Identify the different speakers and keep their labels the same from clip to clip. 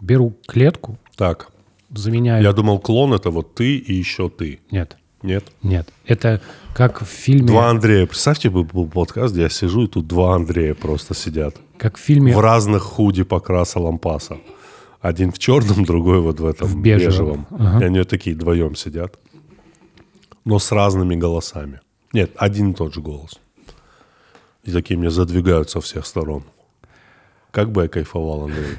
Speaker 1: беру клетку,
Speaker 2: Так,
Speaker 1: заменяю...
Speaker 2: я думал, клон это вот ты и еще ты.
Speaker 1: Нет,
Speaker 2: Нет?
Speaker 1: нет. Это как в фильме...
Speaker 2: Два Андрея. Представьте, бы был подкаст, где я сижу, и тут два Андрея просто сидят.
Speaker 1: Как в фильме...
Speaker 2: В разных худи покраса лампаса. Один в черном, другой вот в этом
Speaker 1: В бежевом.
Speaker 2: бежевом. И они вот такие вдвоем сидят. Но с разными голосами. Нет, один и тот же голос. И такие мне задвигают со всех сторон. Как бы я кайфовал, Андрей.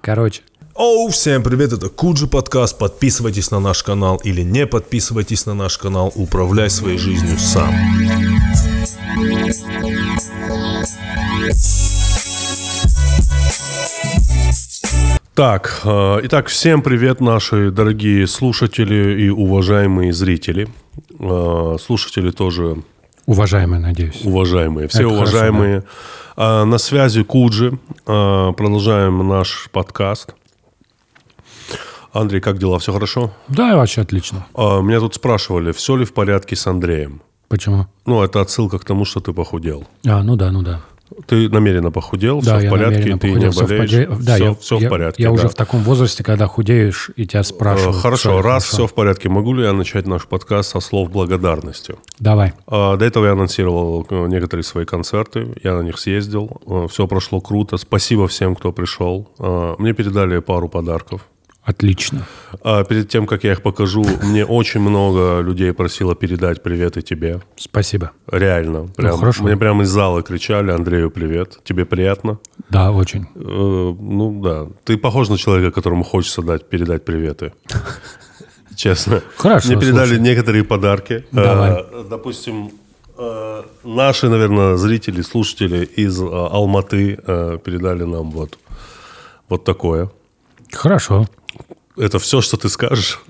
Speaker 1: Короче,
Speaker 3: Оу, всем привет, это Куджи подкаст. Подписывайтесь на наш канал или не подписывайтесь на наш канал. Управляй своей жизнью сам.
Speaker 2: Так, э, итак, всем привет, наши дорогие слушатели и уважаемые зрители. Э, Слушатели тоже
Speaker 1: уважаемый, надеюсь.
Speaker 2: уважаемые, все
Speaker 1: Это хорошо,
Speaker 2: уважаемые. А, На связи Куджи. А, Продолжаем наш подкаст. Андрей, как дела? Все хорошо?
Speaker 1: Да, вообще отлично.
Speaker 2: А, Меня тут спрашивали, все ли в порядке с Андреем.
Speaker 1: Почему?
Speaker 2: Ну, это отсылка к тому, что ты похудел.
Speaker 1: А, ну да, ну да.
Speaker 2: Ты намеренно похудел,
Speaker 1: Да,
Speaker 2: все в порядке, ты не
Speaker 1: похудел, всё в
Speaker 2: болеешь,
Speaker 1: поде- Да,
Speaker 2: все,
Speaker 1: я,
Speaker 2: все в порядке.
Speaker 1: Я
Speaker 2: да.
Speaker 1: уже в таком возрасте, когда худеешь, и тебя
Speaker 2: Э,
Speaker 1: спрашивают.
Speaker 2: Хорошо, раз
Speaker 1: хорошо.
Speaker 2: все в порядке, могу ли я начать наш подкаст со слов благодарности?
Speaker 1: Давай.
Speaker 2: А, До этого я анонсировал э, некоторые свои концерты, я на них съездил, все прошло круто, спасибо всем, кто пришел. Мне передали пару подарков.
Speaker 1: Отлично.
Speaker 2: А Перед тем, как я их покажу, мне очень много людей просило передать привет и тебе.
Speaker 1: Спасибо.
Speaker 2: Реально. Прям,
Speaker 1: Ну, хорошо.
Speaker 2: Мне прямо из зала кричали, Андрею привет. Тебе приятно?
Speaker 1: Да, очень.
Speaker 2: Э, ну да. Ты похож на человека, которому хочется дать, передать приветы. Честно.
Speaker 1: Хорошо,
Speaker 2: Мне передали некоторые подарки.
Speaker 1: Давай.
Speaker 2: Э, допустим, э, наши, наверное, зрители, слушатели из э, Алматы передали нам вот, вот такое.
Speaker 1: Хорошо.
Speaker 2: Это все, что ты скажешь?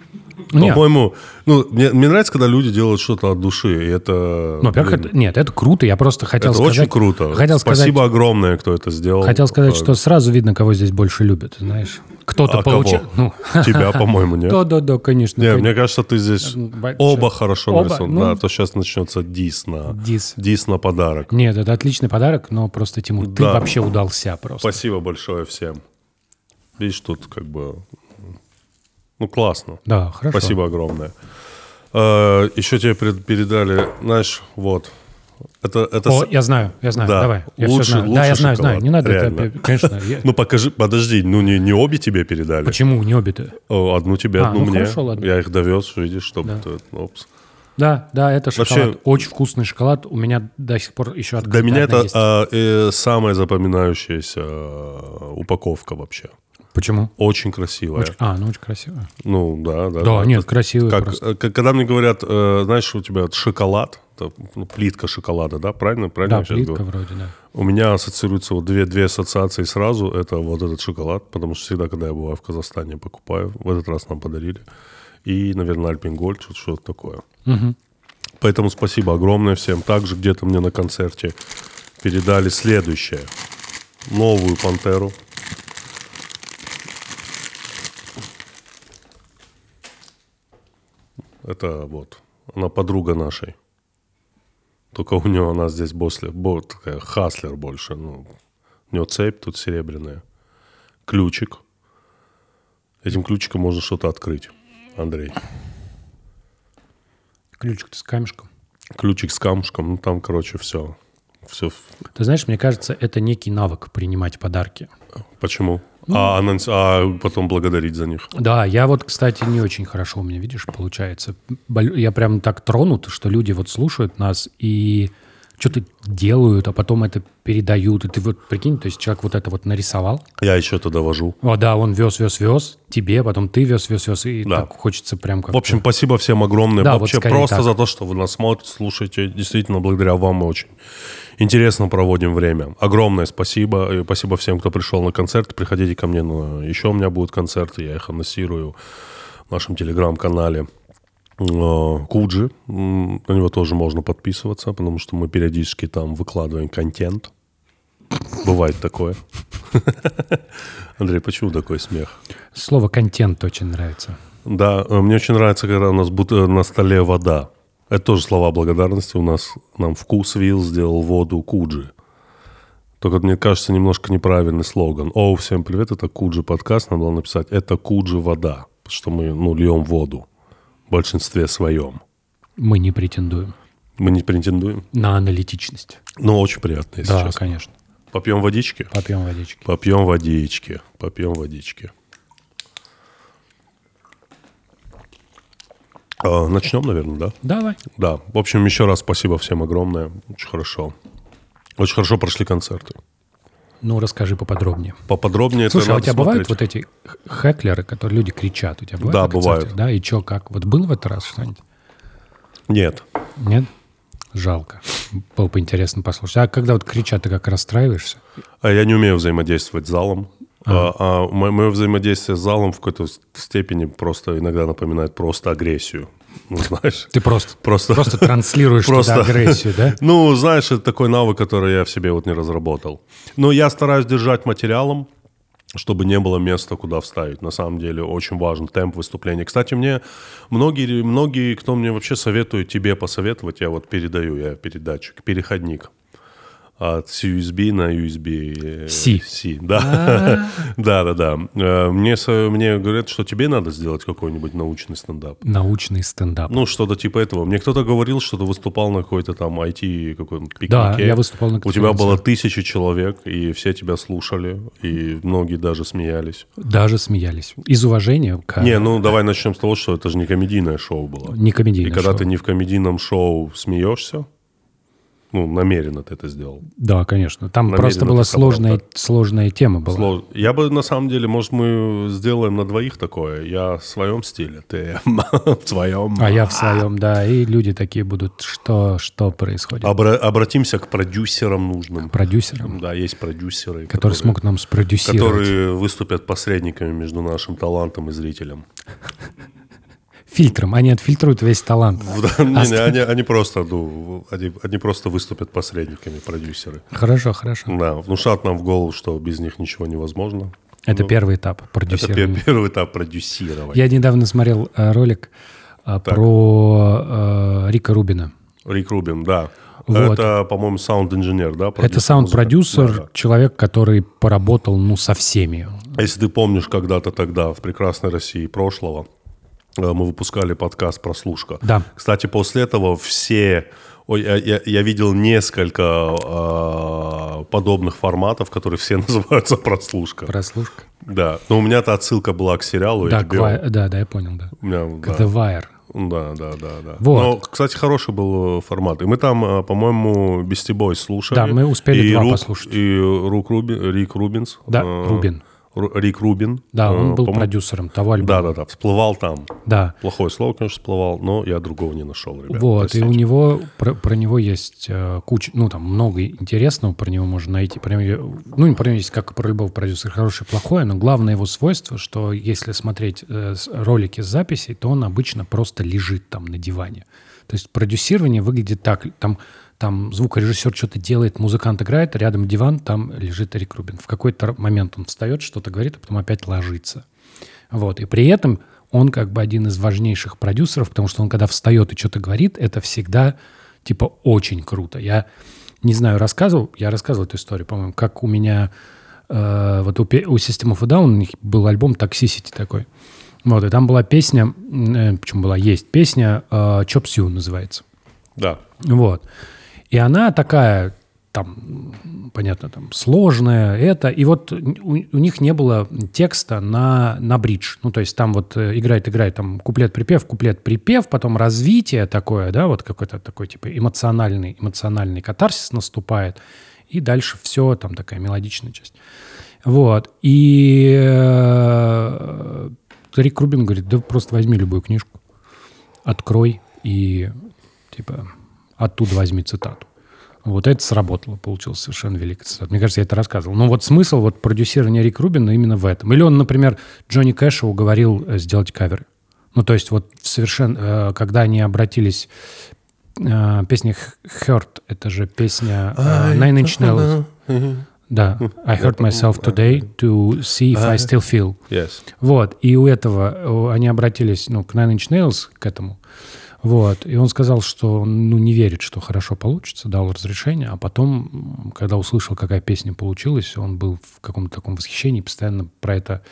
Speaker 1: Нет.
Speaker 2: По-моему, ну, мне, мне нравится, когда люди делают что-то от души. И это,
Speaker 1: Ну, во-первых, это, нет, это круто. Я просто хотел
Speaker 2: это
Speaker 1: сказать...
Speaker 2: очень круто.
Speaker 1: Хотел сказать,
Speaker 2: Спасибо огромное, кто это сделал.
Speaker 1: хотел сказать,
Speaker 2: Э,
Speaker 1: что сразу видно, кого здесь больше любят, знаешь. Кто-то
Speaker 2: а
Speaker 1: получил... Ну,
Speaker 2: Тебя, по-моему, нет?
Speaker 1: да, да, да, конечно.
Speaker 2: Не,
Speaker 1: кон-
Speaker 2: мне кажется, ты здесь оба хорошо
Speaker 1: Оба?
Speaker 2: нарисованы.
Speaker 1: Ну.
Speaker 2: Да, то сейчас начнется дис на,
Speaker 1: Дис.
Speaker 2: дис на подарок.
Speaker 1: Нет, это отличный подарок, но просто, Тимур, ты вообще удался просто.
Speaker 2: Спасибо большое всем. Видишь, тут как бы... Ну, классно.
Speaker 1: Да, хорошо.
Speaker 2: Спасибо огромное. Э, Еще тебе передали, знаешь, вот. Это, это
Speaker 1: О,
Speaker 2: с-
Speaker 1: я знаю, я знаю,
Speaker 2: Да.
Speaker 1: давай. Я
Speaker 2: Лучше-
Speaker 1: все знаю. да,
Speaker 2: лучше
Speaker 1: я знаю, знаю.
Speaker 2: шоколад.
Speaker 1: Не надо
Speaker 2: Реально.
Speaker 1: это, конечно. я-
Speaker 2: Ну, покажи, подожди, ну не, не обе тебе передали.
Speaker 1: Почему не обе-то?
Speaker 2: Одну тебе,
Speaker 1: А,
Speaker 2: одну
Speaker 1: ну
Speaker 2: мне.
Speaker 1: хорошо, ладно.
Speaker 2: Я их довез, видишь, чтобы... ты- опс.
Speaker 1: Да, да, это
Speaker 2: Вообще-
Speaker 1: шоколад. Очень вкусный шоколад. У меня до сих пор еще открыто.
Speaker 2: Для меня это а, э, самая запоминающаяся э, упаковка вообще.
Speaker 1: Почему?
Speaker 2: Очень красивая.
Speaker 1: Очень- А, ну очень красиво.
Speaker 2: Ну, да, да.
Speaker 1: Да,
Speaker 2: Это
Speaker 1: нет, красивый
Speaker 2: Как,
Speaker 1: просто.
Speaker 2: как- когда мне говорят, э, знаешь, у тебя шоколад, это, ну, плитка шоколада, да, правильно? правильно
Speaker 1: Да, плитка
Speaker 2: говорю?
Speaker 1: вроде, да.
Speaker 2: У меня ассоциируются вот две, две ассоциации сразу. Это вот этот шоколад, потому что всегда, когда я бываю в Казахстане, покупаю. В этот раз нам подарили. И, наверное, Альпингольд, что- что-то такое. Поэтому спасибо огромное всем. Также где-то мне на концерте передали следующее. Новую «Пантеру». Это вот, она подруга нашей. Только у нее она здесь после, бо- такая хаслер больше. Ну, у нее цепь тут серебряная. Ключик. Этим ключиком можно что-то открыть, Андрей.
Speaker 1: Ключик с камешком.
Speaker 2: Ключик с камушком, ну там, короче, все. Все.
Speaker 1: Ты знаешь, мне кажется, это некий навык принимать подарки.
Speaker 2: Почему?
Speaker 1: Ну.
Speaker 2: А, анонс- а потом благодарить за них.
Speaker 1: Да, я вот, кстати, не очень хорошо у меня, видишь, получается. Я прям так тронут, что люди вот слушают нас и что-то делают, а потом это передают. И ты вот прикинь, то есть человек вот это вот нарисовал.
Speaker 2: Я еще это довожу.
Speaker 1: О, да, он вез, вез, вез тебе, потом ты вез, вез, вез. И
Speaker 2: Да.
Speaker 1: так хочется прям как
Speaker 2: В общем, спасибо всем огромное.
Speaker 1: Да, вот
Speaker 2: Вообще
Speaker 1: скорее
Speaker 2: просто
Speaker 1: так.
Speaker 2: за то, что вы нас смотрите, слушаете. Действительно, благодаря вам мы очень интересно проводим время. Огромное спасибо. И спасибо всем, кто пришел на концерт. Приходите ко мне. На... Еще у меня будут концерты. Я их анонсирую в нашем телеграм-канале. Э, Куджи. На него тоже можно подписываться, потому что мы периодически там выкладываем контент. Бывает такое. Андрей, почему такой смех?
Speaker 1: Слово контент очень нравится.
Speaker 2: Да, э, мне очень нравится, когда у нас бут- э, на столе вода. Это тоже слова благодарности. У нас нам вкус вил сделал воду Куджи. Только мне кажется немножко неправильный слоган. Оу, всем привет, это Куджи подкаст. Надо было написать, это Куджи вода. Потому что мы, ну, льем воду. Большинстве своем.
Speaker 1: Мы не претендуем
Speaker 2: Мы не претендуем.
Speaker 1: на аналитичность.
Speaker 2: Но очень приятно, если
Speaker 1: да,
Speaker 2: честно.
Speaker 1: конечно.
Speaker 2: Попьем водички?
Speaker 1: Попьем водички.
Speaker 2: Попьем водички. Попьем водички. А, начнем, наверное, да?
Speaker 1: Давай.
Speaker 2: Да. В общем, еще раз спасибо всем огромное. Очень хорошо. Очень хорошо прошли концерты.
Speaker 1: Ну, расскажи поподробнее.
Speaker 2: Поподробнее
Speaker 1: Слушай,
Speaker 2: это
Speaker 1: а у тебя бывают
Speaker 2: смотреть.
Speaker 1: вот эти х- хэклеры, которые люди кричат? У тебя бывают
Speaker 2: Да, бывают.
Speaker 1: Да, и что, как? Вот был в этот раз что-нибудь?
Speaker 2: Нет.
Speaker 1: Нет? Жалко. Было бы интересно послушать. А когда вот кричат, ты как расстраиваешься?
Speaker 2: А я не умею взаимодействовать с залом. А, а мо- мое взаимодействие с залом в какой-то степени просто иногда напоминает просто агрессию. Ну, знаешь.
Speaker 1: Ты просто,
Speaker 2: Просто-
Speaker 1: просто транслируешь
Speaker 2: Просто-
Speaker 1: агрессию, да?
Speaker 2: Ну, знаешь, это такой навык, который я в себе вот не разработал. Но я стараюсь держать материалом, чтобы не было места, куда вставить. На самом деле очень важен темп выступления. Кстати, мне многие, многие, кто мне вообще советует тебе посоветовать, я вот передаю, я передатчик, переходник от USB на USB.
Speaker 1: C.
Speaker 2: C, да. Да, да, да. Э, Мне, мне говорят, что тебе надо сделать какой-нибудь научный стендап.
Speaker 1: Научный стендап.
Speaker 2: Ну, что-то типа этого. Мне кто-то говорил, что ты выступал на какой-то там IT какой-то пикнике.
Speaker 1: Да, я выступал на
Speaker 2: У тебя было тысячи человек, и все тебя слушали, и многие даже смеялись.
Speaker 1: Даже смеялись. Из уважения к...
Speaker 2: Не, ну давай начнем с того, что это же не комедийное шоу было.
Speaker 1: Не комедийное
Speaker 2: И когда
Speaker 1: шоу.
Speaker 2: ты не в комедийном шоу смеешься, ну, намеренно ты это сделал.
Speaker 1: Да, конечно. Там
Speaker 2: Намеренно
Speaker 1: просто была сложная, сложная тема была.
Speaker 2: Сло- Я бы, на самом деле, может, мы сделаем на двоих такое. Я в своем стиле, ты в своем.
Speaker 1: А я в своем, да. И люди такие будут, что, что происходит.
Speaker 2: Обра- обратимся к продюсерам нужным.
Speaker 1: Продюсерам,
Speaker 2: Да, есть продюсеры,
Speaker 1: которые смогут нам спродюсировать.
Speaker 2: которые выступят посредниками между нашим талантом и зрителем.
Speaker 1: Фильтром. Они отфильтруют весь талант.
Speaker 2: Не, не, они, они просто, ну, они, они просто выступят посредниками, продюсеры.
Speaker 1: Хорошо, хорошо.
Speaker 2: Да, внушат нам в голову, что без них ничего невозможно.
Speaker 1: Это первый этап
Speaker 2: Ну, Это
Speaker 1: продюсирования.
Speaker 2: пе- первый этап продюсирования.
Speaker 1: Я недавно смотрел э, ролик э, про э, Рика Рубина.
Speaker 2: Рик Рубин, да.
Speaker 1: Вот.
Speaker 2: Это, по-моему, саунд-инженер, да?
Speaker 1: Это саунд-продюсер?
Speaker 2: Да, да.
Speaker 1: человек, который поработал, ну, со всеми.
Speaker 2: А Если ты помнишь, когда-то тогда, в прекрасной России прошлого, мы выпускали подкаст «Прослушка».
Speaker 1: Да.
Speaker 2: Кстати, после этого все... Ой, я, я- я видел несколько э, подобных форматов, которые все называются «Прослушка».
Speaker 1: Прослушка.
Speaker 2: Да. Но у меня-то отсылка была к сериалу
Speaker 1: Да,
Speaker 2: HBO.
Speaker 1: Ква- да, да, я понял, да.
Speaker 2: У меня,
Speaker 1: К
Speaker 2: да.
Speaker 1: The Wire.
Speaker 2: Да, да, да, да.
Speaker 1: Вот.
Speaker 2: Но, кстати, хороший был э, формат. И мы там, э, по-моему, Beastie Boys слушали.
Speaker 1: Да, мы успели
Speaker 2: и
Speaker 1: два
Speaker 2: Рук-
Speaker 1: послушать.
Speaker 2: И Рук Руби, Рик Рубинс.
Speaker 1: Да,
Speaker 2: э,
Speaker 1: Рубин.
Speaker 2: Рик Рубин.
Speaker 1: Да, он
Speaker 2: э,
Speaker 1: был продюсером того альбома.
Speaker 2: Да, да, да. Всплывал там.
Speaker 1: Да.
Speaker 2: Плохое слово, конечно, всплывал, но я другого не нашел, ребят.
Speaker 1: Вот, и
Speaker 2: простите.
Speaker 1: у него, про, про него есть э, куча, ну, там много интересного про него можно найти. Про него, ну, не про него есть, как и про любого продюсера, хорошее и плохое, но главное его свойство, что если смотреть э, ролики с записей, то он обычно просто лежит там на диване. То есть продюсирование выглядит так, там, там звукорежиссер что-то делает, музыкант играет, рядом диван, там лежит Эрик Рубин. В какой-то момент он встает, что-то говорит, а потом опять ложится. Вот. И при этом он как бы один из важнейших продюсеров, потому что он, когда встает и что-то говорит, это всегда типа очень круто. Я не знаю, рассказывал, я рассказывал эту историю, по-моему, как у меня э, вот у, у System of a Down у них был альбом Toxicity такой. Вот, и там была песня, э, почему была, есть песня э, Chop Suey называется.
Speaker 2: Да.
Speaker 1: Вот. И она такая, там, понятно, там, сложная, это. И вот у, у них не было текста на, на бридж. Ну, то есть там вот э, играет, играет, там, куплет-припев, куплет-припев, потом развитие такое, да, вот какой-то такой, типа, эмоциональный, эмоциональный катарсис наступает. И дальше все, там такая мелодичная часть. Вот. И э, Рик Рубин говорит, да просто возьми любую книжку, открой и типа оттуда возьми цитату. Вот это сработало, получилось совершенно великий цитат. Мне кажется, я это рассказывал. Но вот смысл вот продюсирования Рик Рубина именно в этом. Или он, например, Джонни Кэша уговорил э, сделать каверы. Ну, то есть вот совершенно, э, когда они обратились, э, песня Hurt, это же песня э, Nine Inch Nails. Да, I hurt myself today to see if I still feel.
Speaker 2: Yes.
Speaker 1: Вот, и у этого они обратились, ну, к Nine Inch Nails, к этому. Вот. И он сказал, что ну, не верит, что хорошо получится, дал разрешение. А потом, когда услышал, какая песня получилась, он был в каком-то таком восхищении, постоянно про это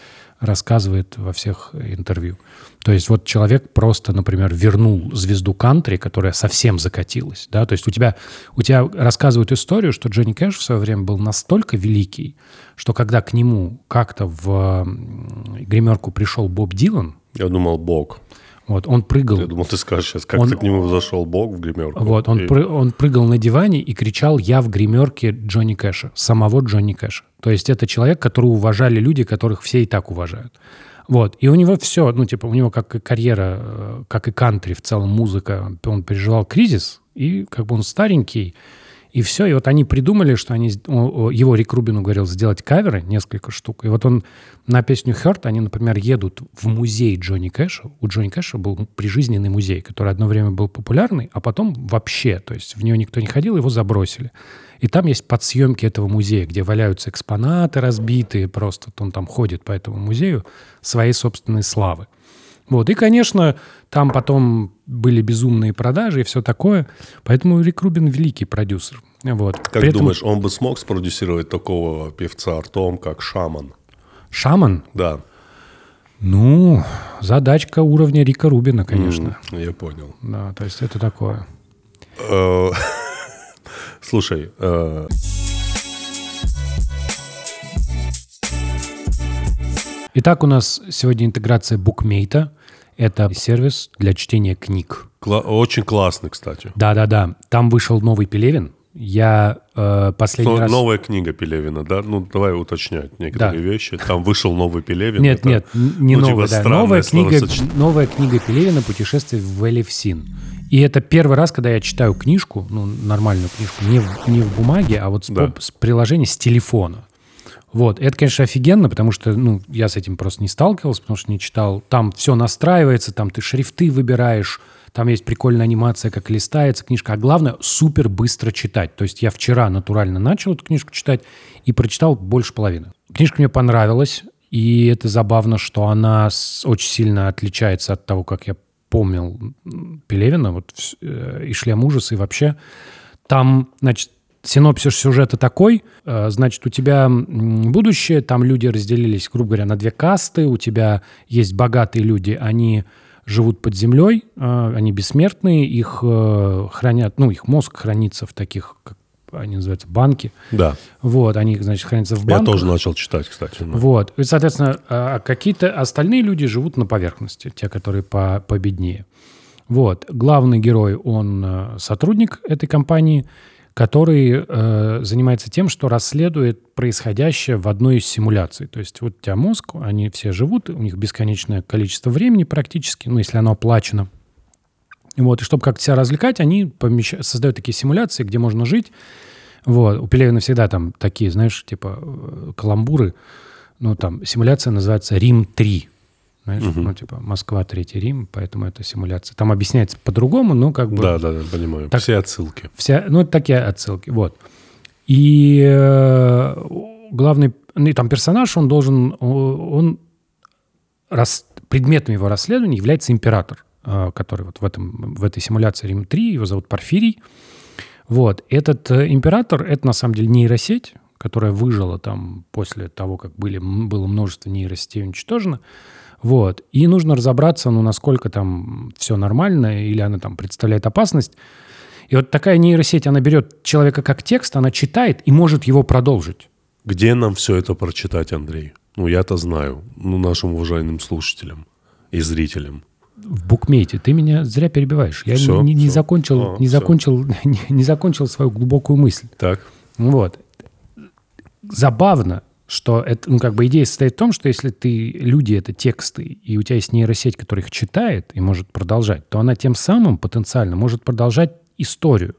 Speaker 1: рассказывает во всех интервью. То есть вот человек просто, например, вернул звезду кантри, которая совсем закатилась. Да? То есть у тебя, у тебя рассказывают историю, что Джонни Кэш в свое время был настолько великий, что когда к нему как-то в гримерку пришел Боб Дилан...
Speaker 2: Я думал, Бог.
Speaker 1: Вот, он прыгал...
Speaker 2: Я думал, ты скажешь сейчас, как он, к нему зашел Бог в гримерку.
Speaker 1: Вот, он, и... пры, он прыгал на диване и кричал «Я в гримерке Джонни Кэша», самого Джонни Кэша. То есть это человек, которого уважали люди, которых все и так уважают. Вот, и у него все, ну, типа, у него как и карьера, э, как и кантри, в целом музыка, он переживал кризис, и как бы он старенький, и все, и вот они придумали, что они, его Рик Рубину говорил сделать каверы, несколько штук. И вот он на песню «Hurt», они, например, едут в музей Джонни Кэша. У Джонни Кэша был прижизненный музей, который одно время был популярный, а потом вообще, то есть в него никто не ходил, его забросили. И там есть подсъемки этого музея, где валяются экспонаты разбитые, просто он там ходит по этому музею своей собственной славы. Вот. И, конечно, там потом были безумные продажи и все такое. Поэтому Рик Рубин великий продюсер. Вот.
Speaker 2: Как При думаешь, этом... он бы смог спродюсировать такого певца артом, как Шаман?
Speaker 1: Шаман?
Speaker 2: Да.
Speaker 1: Ну, задачка уровня Рика Рубина, конечно.
Speaker 2: Mm, я понял.
Speaker 1: Да, то есть это такое.
Speaker 2: Э, слушай, э,
Speaker 1: Итак, у нас сегодня интеграция букмейта. Это сервис для чтения книг.
Speaker 2: Кла- очень классный, кстати.
Speaker 1: Да-да-да. Там вышел новый Пелевин. Я э, последний
Speaker 2: Но,
Speaker 1: раз...
Speaker 2: Новая книга Пелевина, да? Ну, давай уточнять некоторые да. вещи. Там вышел новый Пелевин.
Speaker 1: Нет, это, нет, не ну, новый, типа, да. Новая книга, новая книга Пелевина «Путешествие в Элевсин». И это первый раз, когда я читаю книжку, ну, нормальную книжку, не в, не в бумаге, а вот с, да. с приложения с телефона. Вот, это, конечно, офигенно, потому что, ну, я с этим просто не сталкивался, потому что не читал. Там все настраивается, там ты шрифты выбираешь, там есть прикольная анимация, как листается книжка. А главное, супер быстро читать. То есть я вчера натурально начал эту книжку читать и прочитал больше половины. Книжка мне понравилась, и это забавно, что она очень сильно отличается от того, как я помнил Пелевина, вот э, и «Шлем ужаса», и вообще. Там, значит, синопсис сюжета такой, э, значит, у тебя будущее, там люди разделились, грубо говоря, на две касты, у тебя есть богатые люди, они живут под землей, э, они бессмертные, их э, хранят, ну, их мозг хранится в таких, как они называются, банки.
Speaker 2: Да.
Speaker 1: Вот, они, значит, хранятся в банках.
Speaker 2: Я тоже начал читать, кстати. Да.
Speaker 1: Вот. И, соответственно, а какие-то остальные люди живут на поверхности, те, которые по победнее. Вот. Главный герой, он сотрудник этой компании, который э, занимается тем, что расследует происходящее в одной из симуляций. То есть вот у тебя мозг, они все живут, у них бесконечное количество времени практически, ну, если оно оплачено. Вот, и чтобы как-то себя развлекать, они помещ... создают такие симуляции, где можно жить. Вот. У Пелевина всегда там такие, знаешь, типа э, каламбуры. Ну, там симуляция называется «Рим-3». Знаешь, угу. ну, типа, Москва, Третий Рим, поэтому это симуляция. Там объясняется по-другому, но как бы...
Speaker 2: Да, да, да, понимаю. Так, все отсылки.
Speaker 1: Вся, ну, это такие отсылки, вот. И э, главный, ну, там персонаж, он должен, он, рас, предметом его расследования является император, э, который вот в, этом, в этой симуляции Рим-3, его зовут Порфирий. Вот, этот э, император, это на самом деле нейросеть, которая выжила там после того, как были, было множество нейросетей уничтожено. Вот. И нужно разобраться, ну, насколько там все нормально, или она там представляет опасность. И вот такая нейросеть, она берет человека как текст, она читает и может его продолжить.
Speaker 2: Где нам все это прочитать, Андрей? Ну, я-то знаю, ну, нашим уважаемым слушателям и зрителям.
Speaker 1: В букмейте. Ты меня зря перебиваешь. Я все, не, не, не закончил, а, не, закончил не, не закончил свою глубокую мысль.
Speaker 2: Так.
Speaker 1: Вот. Забавно, что это, ну, как бы идея состоит в том, что если ты, люди — это тексты, и у тебя есть нейросеть, которая их читает и может продолжать, то она тем самым потенциально может продолжать историю.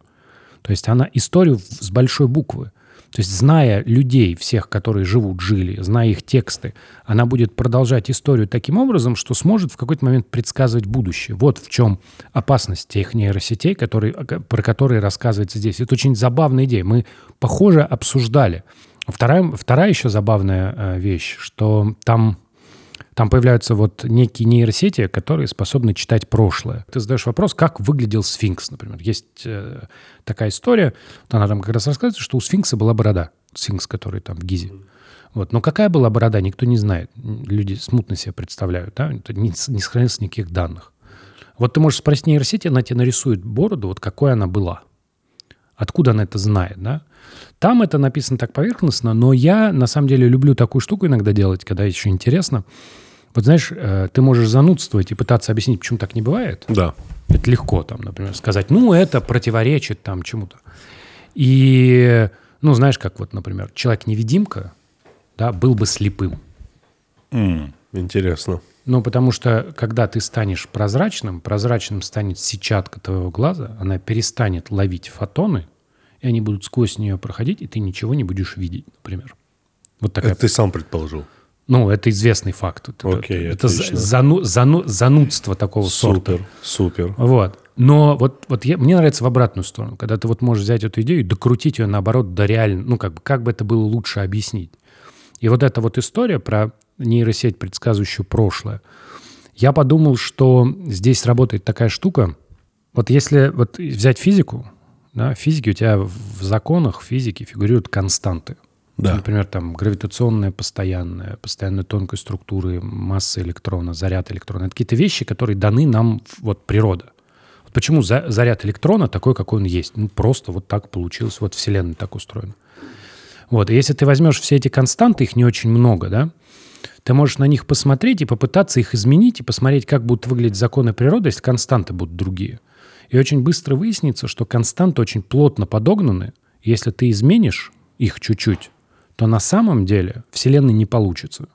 Speaker 1: То есть она историю с большой буквы. То есть зная людей, всех, которые живут, жили, зная их тексты, она будет продолжать историю таким образом, что сможет в какой-то момент предсказывать будущее. Вот в чем опасность тех нейросетей, которые, про которые рассказывается здесь. Это очень забавная идея. Мы, похоже, обсуждали – Вторая, вторая еще забавная э, вещь, что там Там появляются вот некие нейросети, которые способны читать прошлое. Ты задаешь вопрос, как выглядел сфинкс, например. Есть э, такая история, вот она там как раз рассказывает, что у сфинкса была борода. Сфинкс, который там в Гизе. Вот. Но какая была борода, никто не знает. Люди смутно себе представляют. Да? Это не, не сохранилось никаких данных. Вот ты можешь спросить нейросети, она тебе нарисует бороду, вот какой она была. Откуда она это знает, да? Там это написано так поверхностно, но я на самом деле люблю такую штуку иногда делать, когда еще интересно. Вот знаешь, э, ты можешь занудствовать и пытаться объяснить, почему так не бывает.
Speaker 2: Да.
Speaker 1: Это легко там, например, сказать, ну, это противоречит там чему-то. И, ну, знаешь, как вот, например, человек-невидимка, да, был бы слепым.
Speaker 2: М, Интересно.
Speaker 1: Ну, потому что, когда ты станешь прозрачным, прозрачным станет сетчатка твоего глаза, она перестанет ловить фотоны, и они будут сквозь нее проходить, и ты ничего не будешь видеть, например. Вот такая...
Speaker 2: Это ты сам предположил.
Speaker 1: Ну, это известный факт. Это,
Speaker 2: Окей,
Speaker 1: это
Speaker 2: отлично.
Speaker 1: зану- зану- занудство такого сорта.
Speaker 2: Супер, супер.
Speaker 1: Вот. Но вот, вот я, мне нравится в обратную сторону, когда ты вот можешь взять эту идею и докрутить ее наоборот до реально, ну как бы, как бы это было лучше объяснить. И вот эта вот история про нейросеть, предсказывающую прошлое, я подумал, что здесь работает такая штука. Вот если вот взять физику, да, в физике у тебя в законах физики фигурируют константы.
Speaker 2: Да.
Speaker 1: Например, там гравитационная постоянная, постоянная тонкой структуры, масса электрона, заряд электрона. Это какие-то вещи, которые даны нам вот природа. Вот почему за- заряд электрона такой, какой он есть? Ну, просто вот так получилось. Вот Вселенная так устроена. Вот. И если ты возьмешь все эти константы, их не очень много, да, ты можешь на них посмотреть и попытаться их изменить, и посмотреть, как будут выглядеть законы природы, если константы будут другие. И очень быстро выяснится, что константы очень плотно подогнаны. Если ты изменишь их чуть-чуть, то на самом деле Вселенной не получится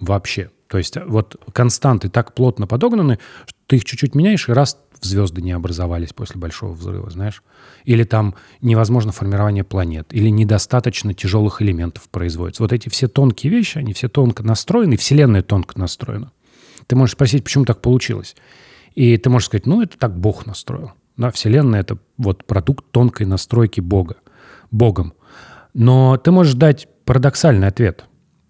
Speaker 1: вообще. То есть вот константы так плотно подогнаны, что ты их чуть-чуть меняешь, и раз звезды не образовались после большого взрыва, знаешь. Или там невозможно формирование планет, или недостаточно тяжелых элементов производится. Вот эти все тонкие вещи, они все тонко настроены, Вселенная тонко настроена. Ты можешь спросить, почему так получилось. И ты можешь сказать, ну, это так Бог настроил. Да, Вселенная — это вот продукт тонкой настройки Бога, Богом. Но ты можешь дать парадоксальный ответ.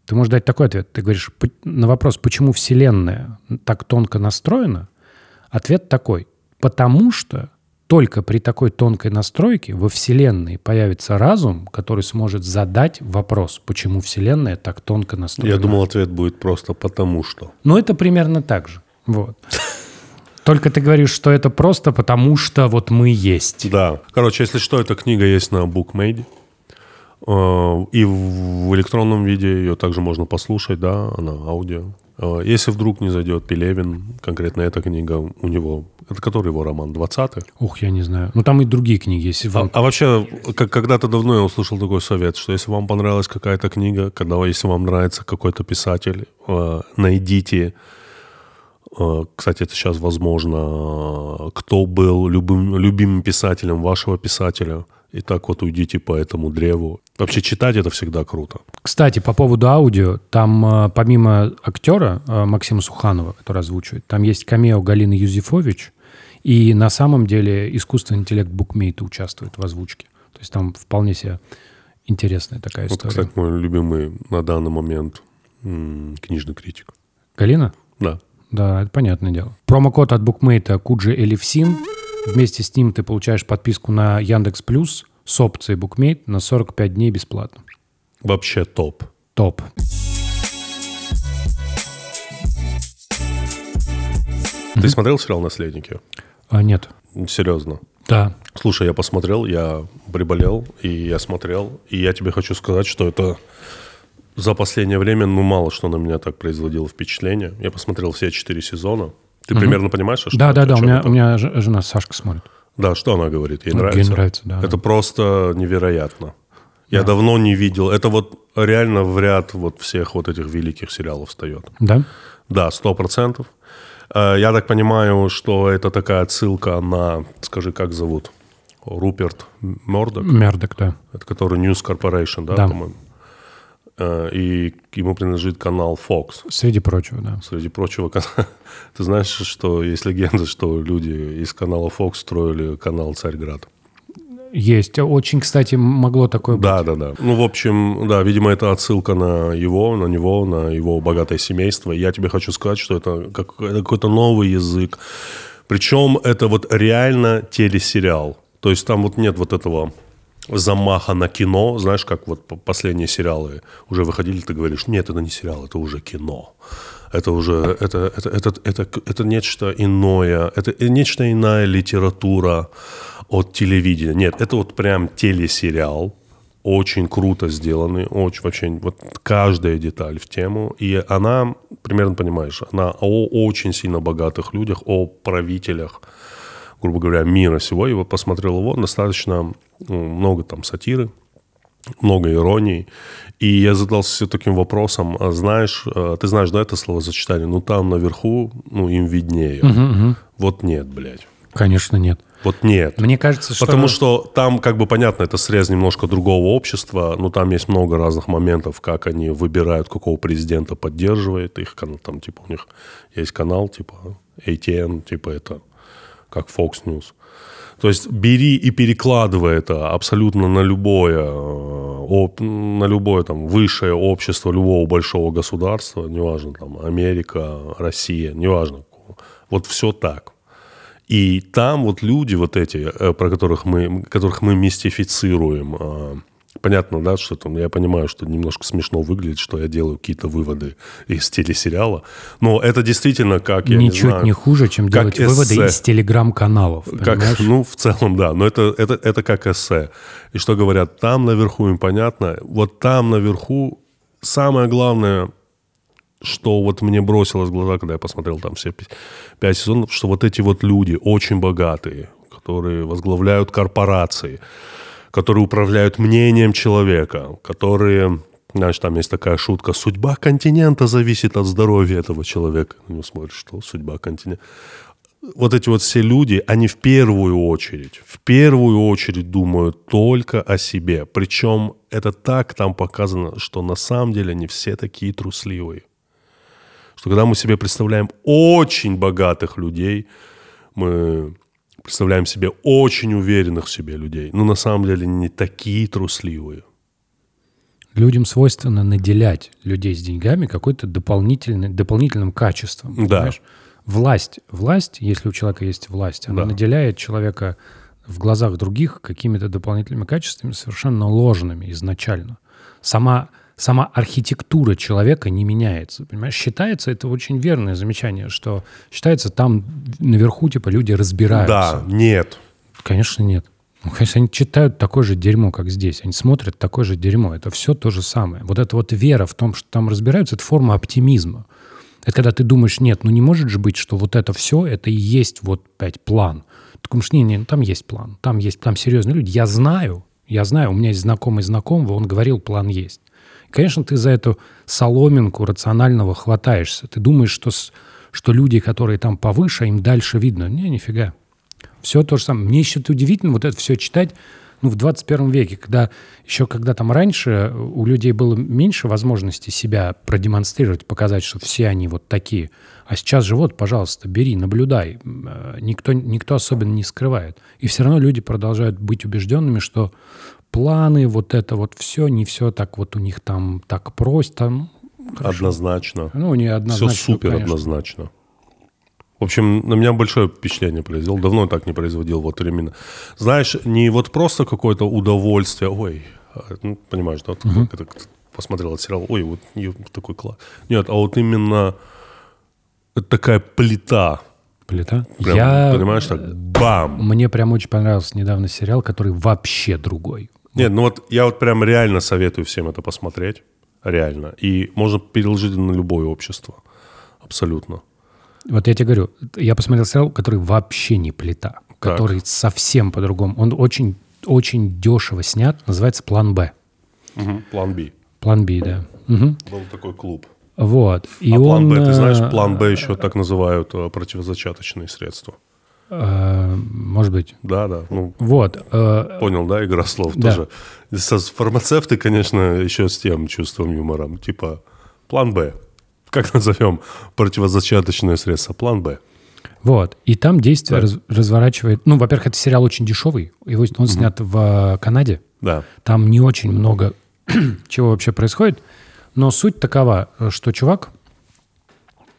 Speaker 1: Ты можешь дать такой ответ. Ты говоришь «П- на вопрос, почему Вселенная так тонко настроена, ответ такой. Потому что только при такой тонкой настройке во Вселенной появится разум, который сможет задать вопрос, почему Вселенная так тонко настроена.
Speaker 2: Я думал, ответ будет просто потому что.
Speaker 1: Ну, это примерно так же. Вот. Только ты говоришь, что это просто потому, что вот мы есть.
Speaker 2: Да. Короче, если что, эта книга есть на BookMade. Э, И в электронном виде ее также можно послушать, да, она аудио. Э, Если вдруг не зайдет Пелевин, конкретно эта книга у него, это который его роман, 20-й?
Speaker 1: Ух, я не знаю. Ну, там и другие книги, если вам...
Speaker 2: А вообще, как когда-то давно я услышал такой совет, что если вам понравилась какая-то книга, когда, если вам нравится какой-то писатель, э, найдите, кстати, это сейчас возможно, э, кто был любым, любимым писателем вашего писателя, и так вот уйдите по этому древу. Вообще читать это всегда круто.
Speaker 1: Кстати, по поводу аудио, там э, помимо актера э, Максима Суханова, который озвучивает, там есть камео Галины Юзефович, и на самом деле искусственный интеллект букмейта участвует в озвучке. То есть там вполне себе интересная такая
Speaker 2: Вот,
Speaker 1: история.
Speaker 2: кстати, мой любимый на данный момент книжный критик.
Speaker 1: Галина?
Speaker 2: Да.
Speaker 1: Да, это понятное дело. Промокод от букмейта Куджи Элифсин. Вместе с ним ты получаешь подписку на Яндекс Плюс с опцией букмейт на 45 дней бесплатно.
Speaker 2: Вообще топ.
Speaker 1: Топ.
Speaker 2: Ты смотрел сериал «Наследники»?
Speaker 1: А, нет.
Speaker 2: Серьезно.
Speaker 1: Да.
Speaker 2: Слушай, я посмотрел, я приболел, и я смотрел, и я тебе хочу сказать, что это за последнее время, ну, мало что на меня так производило впечатление. Я посмотрел все четыре сезона. Ты примерно понимаешь, что
Speaker 1: Да, да, да. У меня,
Speaker 2: это?
Speaker 1: у меня жена Сашка смотрит.
Speaker 2: Да, что она говорит? Ей
Speaker 1: Ну, ей
Speaker 2: нравится?
Speaker 1: нравится, да,
Speaker 2: Это
Speaker 1: да.
Speaker 2: просто невероятно. Я давно не видел. Это вот реально в ряд вот всех вот этих великих сериалов встает.
Speaker 1: Да?
Speaker 2: Да, сто процентов. Э, Я так понимаю, что это такая отсылка на, скажи, как зовут? Руперт Мордок,
Speaker 1: Мердок, да.
Speaker 2: это который News Corporation, да,
Speaker 1: Да.
Speaker 2: по-моему? Э, И ему принадлежит канал Fox.
Speaker 1: Среди прочего, да.
Speaker 2: Среди прочего, ты знаешь, что есть легенда, что люди из канала Fox строили канал Царьград.
Speaker 1: Есть. Очень, кстати, могло такое
Speaker 2: Да, да, да. Ну, в общем, да, видимо, это отсылка на его, на него, на его богатое семейство. Я тебе хочу сказать, что это, как, это какой-то новый язык. Причем это вот реально телесериал. То есть там вот нет вот этого замаха на кино, знаешь, как вот по- последние сериалы уже выходили, ты говоришь, нет, это не сериал, это уже кино. Это уже, это, это, это, это, это нечто иное, это нечто иная литература от телевидения. Нет, это вот прям телесериал, очень круто сделанный, очень вообще вот каждая деталь в тему. И она, примерно понимаешь, она о очень сильно богатых людях, о правителях, грубо говоря, мира всего. Вот посмотрел его, достаточно ну, много там сатиры, много иронии. И я задался себе таким вопросом, а знаешь, э, ты знаешь, да, это словосочетание, ну там наверху, ну им виднее. Вот нет, блядь.
Speaker 1: Конечно, нет.
Speaker 2: Вот нет.
Speaker 1: Мне кажется, что...
Speaker 2: Потому что там, как бы понятно, это срез немножко другого общества, но там есть много разных моментов, как они выбирают, какого президента поддерживает их. Там, типа, у них есть канал, типа, ATN, типа, это как Fox News. То есть бери и перекладывай это абсолютно на любое, э, на любое там высшее общество любого большого государства, неважно, там, Америка, Россия, неважно. Вот все так. И там вот люди вот эти, э, про которых мы, которых мы мистифицируем, э, понятно, да, что там, я понимаю, что немножко смешно выглядит, что я делаю какие-то выводы из телесериала, но это действительно как, я
Speaker 1: Ничуть
Speaker 2: не знаю...
Speaker 1: не хуже, чем
Speaker 2: как
Speaker 1: делать выводы
Speaker 2: эссе.
Speaker 1: из телеграм-каналов.
Speaker 2: Как, ну, в целом, да. Но это, это, это как эссе. И что говорят, там наверху им понятно. Вот там наверху самое главное, что вот мне бросилось в глаза, когда я посмотрел там все пять сезонов, что вот эти вот люди очень богатые, которые возглавляют корпорации, которые управляют мнением человека, которые, знаешь, там есть такая шутка, судьба континента зависит от здоровья этого человека. Ну, смотришь, что судьба континента вот эти вот все люди, они в первую очередь, в первую очередь думают только о себе. Причем это так там показано, что на самом деле они все такие трусливые. Что когда мы себе представляем очень богатых людей, мы представляем себе очень уверенных в себе людей. Но на самом деле не такие трусливые.
Speaker 1: Людям свойственно наделять людей с деньгами какой-то дополнительным качеством.
Speaker 2: Да.
Speaker 1: понимаешь? Власть, власть, если у человека есть власть, она
Speaker 2: Да.
Speaker 1: наделяет человека в глазах других какими-то дополнительными качествами, совершенно ложными изначально. Сама, сама архитектура человека не меняется. Понимаешь? Считается, это очень верное замечание, что считается там наверху типа люди разбираются.
Speaker 2: Да, нет.
Speaker 1: Конечно, нет. Ну, конечно, они читают такое же дерьмо, как здесь. Они смотрят такое же дерьмо. Это все то же самое. Вот эта вот вера в том, что там разбираются, это форма оптимизма. Это когда ты думаешь, нет, ну не может же быть, что вот это все, это и есть вот опять план. Ты думаешь, не, не, ну там есть план, там есть, там серьезные люди. Я знаю, я знаю, у меня есть знакомый знакомого, он говорил, план есть. Конечно, ты за эту соломинку рационального хватаешься. Ты думаешь, что, что люди, которые там повыше, им дальше видно. Не, нифига. Все то же самое. Мне еще удивительно вот это все читать ну, в 21 веке, когда еще когда там раньше у людей было меньше возможности себя продемонстрировать, показать, что все они вот такие. А сейчас же вот, пожалуйста, бери, наблюдай. Э, Никто, никто особенно не скрывает. И все равно люди продолжают быть убежденными, что планы, вот это вот все, не все так вот у них там так просто. Ну,
Speaker 2: Однозначно.
Speaker 1: ну не однозначно,
Speaker 2: Все супер
Speaker 1: конечно.
Speaker 2: однозначно. В общем, на меня большое впечатление произвел. Давно так не производил вот именно. Знаешь, не вот просто какое-то удовольствие. Ой, а, ну, понимаешь, да? как это посмотрел этот сериал. Ой, вот такой класс. Нет, а вот именно такая плита.
Speaker 1: Плита.
Speaker 2: Прям,
Speaker 1: Я,
Speaker 2: понимаешь, так бам.
Speaker 1: Мне прям очень понравился недавно сериал, который вообще другой.
Speaker 2: Нет, ну вот я вот прям реально советую всем это посмотреть. Реально. И можно переложить на любое общество. Абсолютно.
Speaker 1: Вот я тебе говорю, я посмотрел сериал, который вообще не плита, который совсем по-другому. Он очень, очень дешево снят, называется «План Б».
Speaker 2: План Б.
Speaker 1: План Б, да. Мгм.
Speaker 2: Был такой клуб.
Speaker 1: Вот. И
Speaker 2: а план
Speaker 1: он,
Speaker 2: Б, ты знаешь,
Speaker 1: э,
Speaker 2: план Б еще так называют э, противозачаточные средства.
Speaker 1: Э, может быть.
Speaker 2: Да, да. Ну,
Speaker 1: Вот. э,
Speaker 2: понял, да, игра слов
Speaker 1: Да.
Speaker 2: тоже. Фармацевты, конечно, еще с тем чувством юмора. Типа, план Б. Как назовем противозачаточное средство? План Б.
Speaker 1: Вот. И там действие раз- разворачивает... Ну, во-первых, это сериал очень дешевый. Его, он снят в э, Канаде.
Speaker 2: Да.
Speaker 1: Там не очень много чего вообще происходит. Но суть такова, что чувак,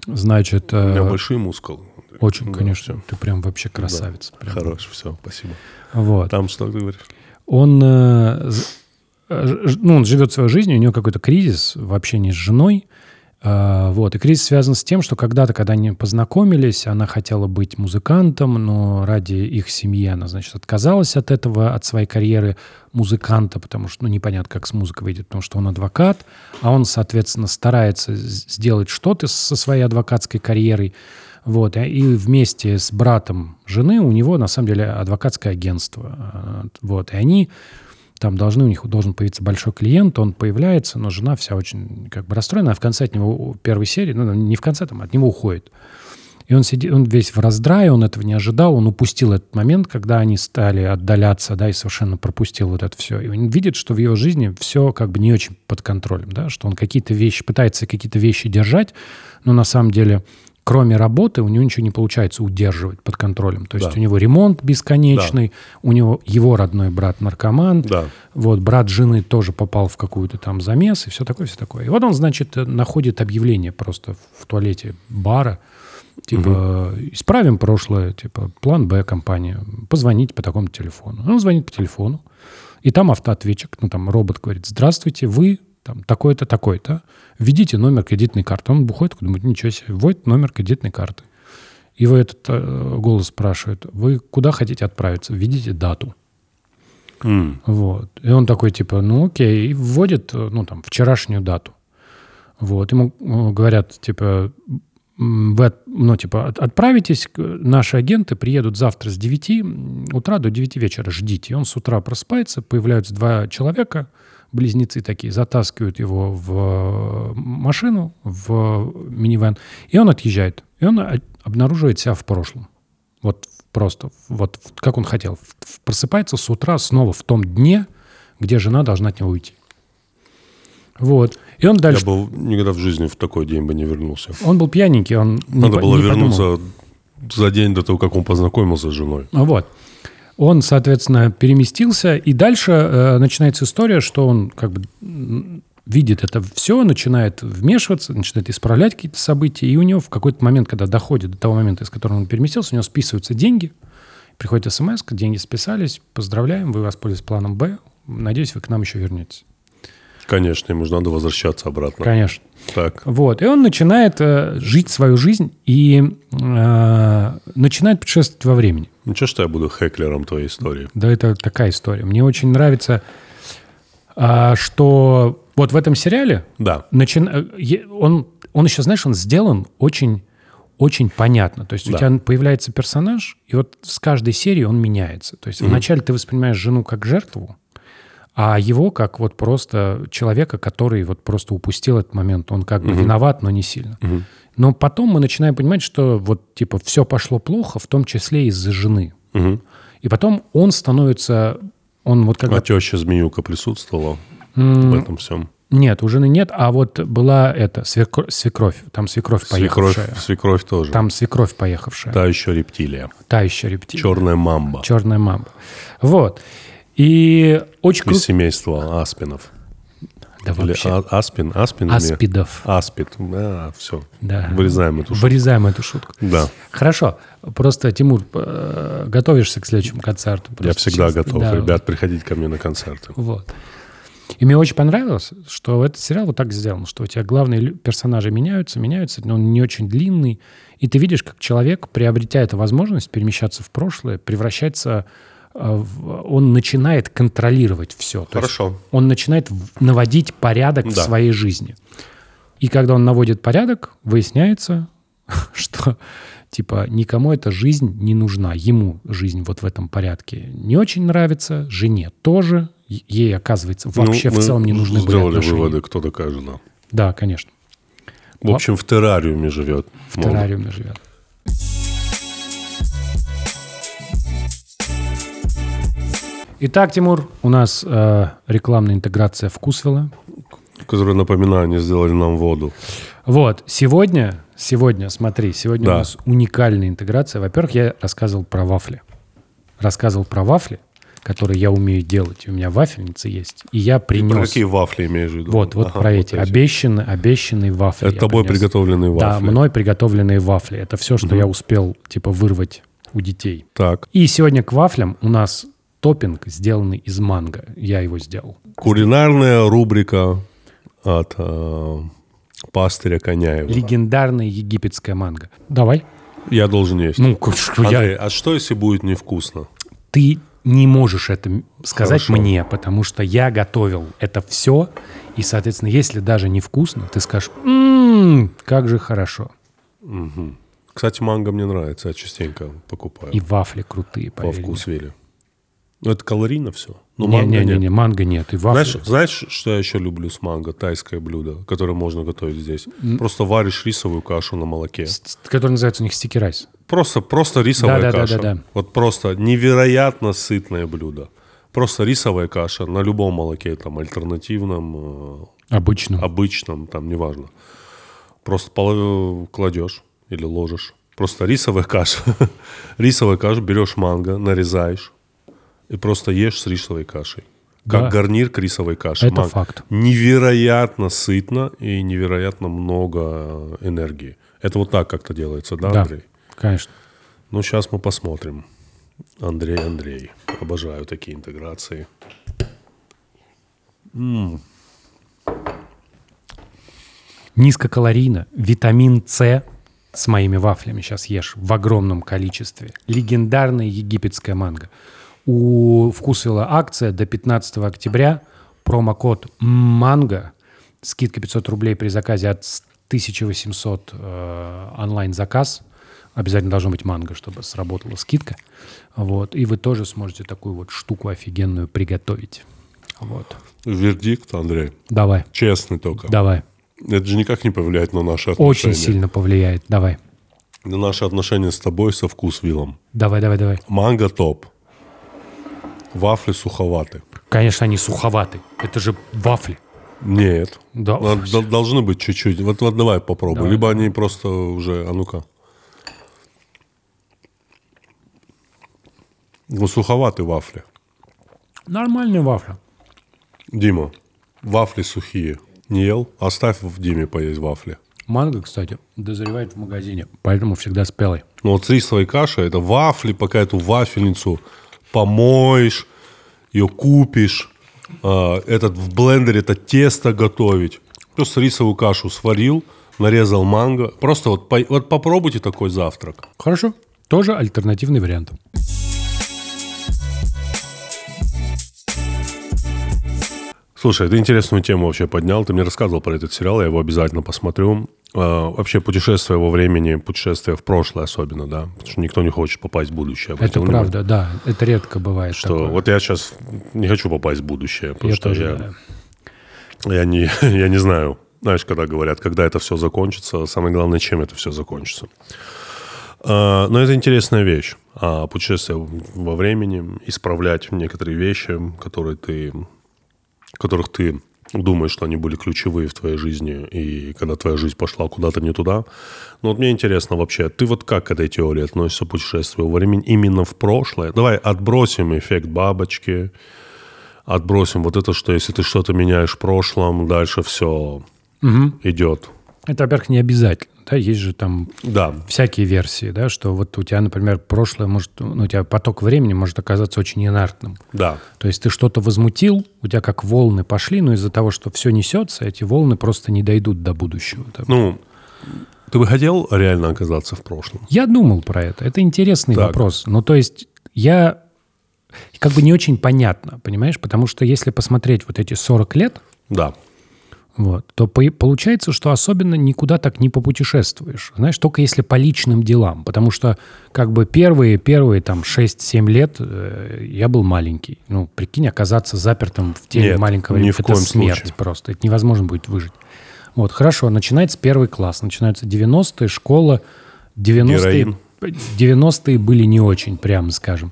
Speaker 1: значит...
Speaker 2: У меня
Speaker 1: э,
Speaker 2: большие мускулы.
Speaker 1: Очень,
Speaker 2: Да,
Speaker 1: конечно. Ты прям вообще красавец. Прям.
Speaker 2: Хорош, все, спасибо.
Speaker 1: Вот.
Speaker 2: Там что ты говоришь?
Speaker 1: Он, э, э, ну, он живет своей жизнью, у него какой-то кризис в общении с женой. А, Вот. И кризис связан с тем, что когда-то, когда они познакомились, она хотела быть музыкантом, но ради их семьи она, значит, отказалась от этого, от своей карьеры музыканта, потому что, ну, непонятно, как с музыкой выйдет, потому что он адвокат, а он, соответственно, старается сделать что-то со своей адвокатской карьерой. Вот. И вместе с братом жены у него, на самом деле, адвокатское агентство. А, Вот. И они там должны, у них должен появиться большой клиент, он появляется, но жена вся очень как бы расстроена, а в конце от него первой серии, ну, не в конце, там, от него уходит. И он сидит, он весь в раздрае, он этого не ожидал, он упустил этот момент, когда они стали отдаляться, да, и совершенно пропустил вот это все. И он видит, что в его жизни все как бы не очень под контролем, да, что он какие-то вещи, пытается какие-то вещи держать, но на самом деле кроме работы у него ничего не получается удерживать под контролем. То есть
Speaker 2: Да.
Speaker 1: у него ремонт бесконечный, у него его родной брат наркоман,
Speaker 2: Да.
Speaker 1: вот, брат жены тоже попал в какую-то там замес и все такое, все такое. И вот он, значит, находит объявление просто в туалете бара, типа, исправим прошлое, типа, план Б компания, позвоните по такому телефону. Он звонит по телефону, и там автоответчик, ну, там робот говорит, здравствуйте, вы там такой-то, такой-то, введите номер кредитной карты. Он выходит, думает, ничего себе, вводит номер кредитной карты. Его этот э, голос спрашивает, вы куда хотите отправиться? Введите дату.
Speaker 2: М,
Speaker 1: Вот. И он такой, типа, ну окей, и вводит, э, ну, там, вчерашнюю дату. Вот. Ему э, говорят, типа, вы, ну, типа, от- отправитесь, наши агенты приедут завтра с 9 утра до 9 вечера, ждите. И он с утра просыпается, появляются два человека, близнецы такие, затаскивают его в машину, в минивэн, и он отъезжает. И он обнаруживает себя в прошлом. Вот просто, вот как он хотел. Просыпается с утра снова в том дне, где жена должна от него уйти. Вот. И он
Speaker 2: Я
Speaker 1: дальше...
Speaker 2: бы никогда в жизни в такой день бы не вернулся.
Speaker 1: Он был пьяненький, он не
Speaker 2: Надо
Speaker 1: по-
Speaker 2: было
Speaker 1: не подумал.
Speaker 2: вернуться за день до того, как он познакомился с женой.
Speaker 1: Вот. Он, соответственно, переместился, и дальше э, начинается история, что он как бы видит это все, начинает вмешиваться, начинает исправлять какие-то события, и у него в какой-то момент, когда доходит до того момента, из которого он переместился, у него списываются деньги, приходит смс, деньги списались, поздравляем, вы воспользовались планом Б, надеюсь, вы к нам еще вернетесь.
Speaker 2: Конечно, ему же надо возвращаться обратно.
Speaker 1: Конечно.
Speaker 2: Так.
Speaker 1: Вот, и он начинает э, жить свою жизнь и э, начинает путешествовать во времени.
Speaker 2: Ничего, что я буду хеклером твоей истории.
Speaker 1: Да, это такая история. Мне очень нравится, а, что вот в этом сериале
Speaker 2: Да.
Speaker 1: начин- э, он, он еще, знаешь, он сделан очень, очень понятно. То есть у
Speaker 2: Да.
Speaker 1: тебя появляется персонаж, и вот с каждой серии он меняется. То есть вначале ты воспринимаешь жену как жертву, а его как вот просто человека, который вот просто упустил этот момент. Он как бы виноват, но не сильно. Но потом мы начинаем понимать, что вот типа все пошло плохо, в том числе из-за жены.
Speaker 2: Мгм.
Speaker 1: И потом он становится, он вот когда...
Speaker 2: А теща Змеюка присутствовала в этом всем.
Speaker 1: Нет, у жены нет, а вот была это, свекро- свекровь, там свекровь
Speaker 2: Свекровь,
Speaker 1: поехавшая.
Speaker 2: свекровь тоже.
Speaker 1: Там свекровь поехавшая.
Speaker 2: Та еще рептилия.
Speaker 1: Та еще рептилия.
Speaker 2: Черная мамба.
Speaker 1: Черная мамба. Вот. И очень
Speaker 2: Из
Speaker 1: круто...
Speaker 2: семейства аспинов.
Speaker 1: Да
Speaker 2: Или
Speaker 1: вообще.
Speaker 2: а- аспин? Аспин?
Speaker 1: Аспидов.
Speaker 2: Аспид. Да, все.
Speaker 1: Да.
Speaker 2: Вырезаем эту шутку.
Speaker 1: Вырезаем эту шутку.
Speaker 2: Да.
Speaker 1: Хорошо. Просто, Тимур, э, готовишься к следующему концерту?
Speaker 2: Я всегда
Speaker 1: честно.
Speaker 2: готов.
Speaker 1: Да.
Speaker 2: Ребят, приходите ко мне на концерты.
Speaker 1: Вот. И мне очень понравилось, что этот сериал вот так сделан, что у тебя главные персонажи меняются, меняются, но он не очень длинный. И ты видишь, как человек, приобретя эту возможность перемещаться в прошлое, превращается он начинает контролировать все.
Speaker 2: Хорошо.
Speaker 1: он начинает в- наводить порядок в
Speaker 2: Да.
Speaker 1: своей жизни. И когда он наводит порядок, выясняется, что типа никому эта жизнь не нужна. Ему жизнь вот в этом порядке не очень нравится, жене тоже. Ей, оказывается, вообще
Speaker 2: Ну,
Speaker 1: в целом не нужны были
Speaker 2: Сделали
Speaker 1: отношения.
Speaker 2: выводы, кто такая жена.
Speaker 1: Да, конечно.
Speaker 2: В общем, в террариуме живет.
Speaker 1: В террариуме живет. Итак, Тимур, у нас э, рекламная интеграция вкусвела.
Speaker 2: Которые, напоминаю, они сделали нам воду.
Speaker 1: Вот, сегодня, Сегодня, смотри, сегодня
Speaker 2: Да.
Speaker 1: у нас уникальная интеграция. Во-первых, я рассказывал про вафли. Рассказывал про вафли, которые я умею делать. У меня вафельница есть. И я
Speaker 2: Про
Speaker 1: принес...
Speaker 2: какие вафли имеешь в виду?
Speaker 1: Вот, вот
Speaker 2: Ага,
Speaker 1: про эти.
Speaker 2: эти.
Speaker 1: Обещанные, обещанные вафли.
Speaker 2: Это тобой
Speaker 1: принес.
Speaker 2: приготовленные
Speaker 1: Да,
Speaker 2: вафли.
Speaker 1: мной приготовленные вафли. Это все, что я успел, типа, вырвать у детей.
Speaker 2: Так.
Speaker 1: И сегодня к вафлям у нас топпинг, сделанный из манго. Я его сделал.
Speaker 2: Кулинарная рубрика от э, пастыря Коняева.
Speaker 1: Легендарная египетская манго. Давай.
Speaker 2: Я должен есть.
Speaker 1: Ну, что я-
Speaker 2: Андрей, а что, если будет невкусно?
Speaker 1: ты не можешь это сказать
Speaker 2: Хорошо.
Speaker 1: мне, потому что я готовил это все, и, соответственно, если даже невкусно, ты скажешь, «М, как же хорошо.
Speaker 2: Кстати, манго мне нравится, я частенько покупаю.
Speaker 1: И вафли крутые,
Speaker 2: по
Speaker 1: поверь
Speaker 2: вкусу вели. Ну, это калорийно все. Ну,
Speaker 1: мне.
Speaker 2: манго
Speaker 1: Не-не-не,
Speaker 2: нет.
Speaker 1: манго нет. И вафли...
Speaker 2: Знаешь, знаешь, что я еще люблю с манго? Тайское блюдо, которое можно готовить здесь. Просто варишь рисовую кашу на молоке.
Speaker 1: с- который называется у них стики райс.
Speaker 2: Просто, просто рисовая
Speaker 1: Да-да-да-да-да.
Speaker 2: каша. Вот просто невероятно сытное блюдо. Просто рисовая каша на любом молоке, там, альтернативном, э,
Speaker 1: Обычно.
Speaker 2: обычном, там, неважно. Просто поло- кладешь или ложишь. Просто рисовая каша. рисовая каша, берешь манго, нарезаешь и просто ешь с рисовой кашей. Как
Speaker 1: Да.
Speaker 2: гарнир к рисовой каше.
Speaker 1: Это
Speaker 2: Ман-
Speaker 1: факт.
Speaker 2: Невероятно сытно и невероятно много э, энергии. Это вот так как-то делается, да,
Speaker 1: Да,
Speaker 2: Андрей?
Speaker 1: конечно.
Speaker 2: Ну, сейчас мы посмотрим. Андрей, Андрей. Обожаю такие интеграции.
Speaker 1: Низкокалорийно. Витамин С с моими вафлями сейчас ешь в огромном количестве. Легендарная египетская манго. У Вкусвилла акция до 15 октября. Промокод МАНГО. Скидка 500 рублей при заказе от 1800 э, онлайн-заказ. Обязательно должно быть манго, чтобы сработала скидка. Вот. И вы тоже сможете такую вот штуку офигенную приготовить. Вот.
Speaker 2: Вердикт, Андрей.
Speaker 1: Давай,
Speaker 2: Честный только.
Speaker 1: давай.
Speaker 2: Это же никак не повлияет на наши отношения.
Speaker 1: Очень сильно повлияет. Давай.
Speaker 2: На наши отношения с тобой со вкусвиллом.
Speaker 1: Давай, давай, давай.
Speaker 2: Манго топ. Вафли суховаты.
Speaker 1: Конечно, они суховаты. Это же вафли.
Speaker 2: Нет.
Speaker 1: Да.
Speaker 2: Дол- Должны быть чуть-чуть. Вот, вот давай попробуй.
Speaker 1: Давай.
Speaker 2: Либо они просто уже... А ну-ка. Ну, суховаты вафли.
Speaker 1: Нормальные вафли.
Speaker 2: Дима, вафли сухие. Не ел? Оставь в Диме поесть вафли.
Speaker 1: Манго, кстати, дозревает в магазине, поэтому всегда спелый.
Speaker 2: Ну вот рисовой кашей это вафли, пока эту вафельницу помоешь, ее купишь, а, этот в блендере это тесто готовить. Просто рисовую кашу сварил, нарезал манго. Просто вот, вот попробуйте такой завтрак.
Speaker 1: Хорошо. Тоже альтернативный вариант.
Speaker 2: Слушай, ты интересную тему вообще поднял. Ты мне рассказывал про этот сериал, я его обязательно посмотрю. А, вообще путешествие во времени, путешествие в прошлое особенно, да? Потому что никто не хочет попасть в будущее.
Speaker 1: Это
Speaker 2: Обратил внимание?
Speaker 1: правда, да. Это редко бывает
Speaker 2: Что
Speaker 1: такое.
Speaker 2: вот я сейчас не хочу попасть в будущее, потому
Speaker 1: Я
Speaker 2: что
Speaker 1: тоже,
Speaker 2: я,
Speaker 1: да.
Speaker 2: я, не, я не знаю. Знаешь, когда говорят, когда это все закончится, самое главное, чем это все закончится. А, но это интересная вещь. А, путешествие во времени, исправлять некоторые вещи, которые ты, которых ты думаешь, что они были ключевые в твоей жизни, и когда твоя жизнь пошла куда-то не туда. Но вот мне интересно вообще, ты вот как к этой теории относишься путешествию во времени именно в прошлое? Давай отбросим эффект бабочки, отбросим вот это, что если ты что-то меняешь в прошлом, дальше все идет.
Speaker 1: Это, во-первых, не обязательно. Да, есть же там
Speaker 2: Да,
Speaker 1: всякие версии, да, что вот у тебя, например, прошлое может, ну, у тебя поток времени может оказаться очень инертным.
Speaker 2: да.
Speaker 1: То есть ты что-то возмутил, у тебя как волны пошли, но из-за того, что все несется, эти волны просто не дойдут до будущего. Да.
Speaker 2: Ну, ты бы хотел реально оказаться в прошлом?
Speaker 1: Я думал про это. Это интересный
Speaker 2: Так.
Speaker 1: вопрос. Ну, то есть я как бы не очень понятно, понимаешь? Потому что если посмотреть вот эти 40 лет,
Speaker 2: Да.
Speaker 1: Вот, то по- получается, что особенно никуда так не попутешествуешь. Знаешь, только если по личным делам. Потому что как бы первые, первые там 6-7 лет э, я был маленький. Ну, прикинь, оказаться запертым в теле
Speaker 2: Нет,
Speaker 1: маленького
Speaker 2: ни
Speaker 1: ребенка.
Speaker 2: в
Speaker 1: Это
Speaker 2: коем
Speaker 1: смерть
Speaker 2: случае.
Speaker 1: просто. Это невозможно будет выжить. Вот, хорошо, начинается первый класс. Начинаются 90-е, школа. 90-е,
Speaker 2: Героин.
Speaker 1: 90-е были не очень, прямо скажем.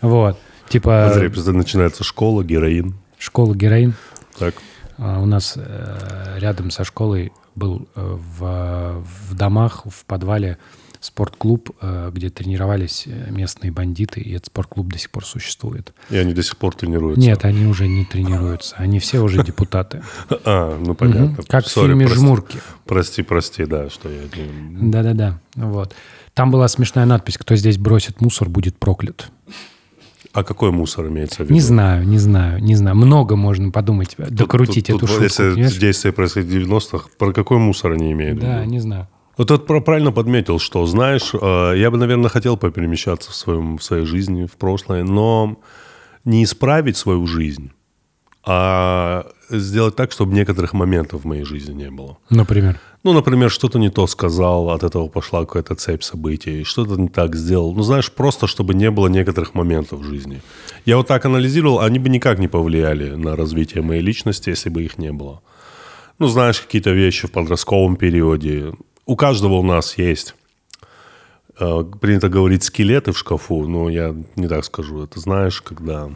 Speaker 1: Вот. Типа
Speaker 2: просто начинается школа, героин.
Speaker 1: школа героин.
Speaker 2: Так.
Speaker 1: А у нас э, рядом со школой был э, в, в домах, в подвале спортклуб, э, где тренировались местные бандиты, и этот спортклуб до сих пор существует.
Speaker 2: И они до сих пор тренируются.
Speaker 1: Нет, они уже не тренируются, они все уже депутаты.
Speaker 2: А, ну понятно.
Speaker 1: Как в фильме. «Жмурки».
Speaker 2: Прости, прости, да, что я...
Speaker 1: Да-да-да, вот. Там была смешная надпись «Кто здесь бросит мусор, будет проклят».
Speaker 2: А какой мусор имеется в виду?
Speaker 1: Не знаю, не знаю, не знаю. Много можно подумать, докрутить
Speaker 2: Тут-
Speaker 1: эту
Speaker 2: тут,
Speaker 1: шутку.
Speaker 2: Если
Speaker 1: понимаешь?
Speaker 2: действие происходит в 90-х, про какой мусор они имеют в
Speaker 1: Да,
Speaker 2: виду?
Speaker 1: не знаю.
Speaker 2: Вот тут правильно подметил, что, знаешь, э, я бы, наверное, хотел поперемещаться в, своем, в своей жизни, в прошлое, но не исправить свою жизнь, а сделать так, чтобы некоторых моментов в моей жизни не было.
Speaker 1: Например.
Speaker 2: Ну, например, что-то не то сказал, от этого пошла какая-то цепь событий, что-то не так сделал. Ну, знаешь, просто чтобы не было некоторых моментов в жизни. Я вот так анализировал, они бы никак не повлияли на развитие моей личности, если бы их не было. Ну, знаешь, какие-то вещи в подростковом периоде. У каждого у нас есть, э, принято говорить, скелеты в шкафу, но я не так скажу. Это знаешь, когда...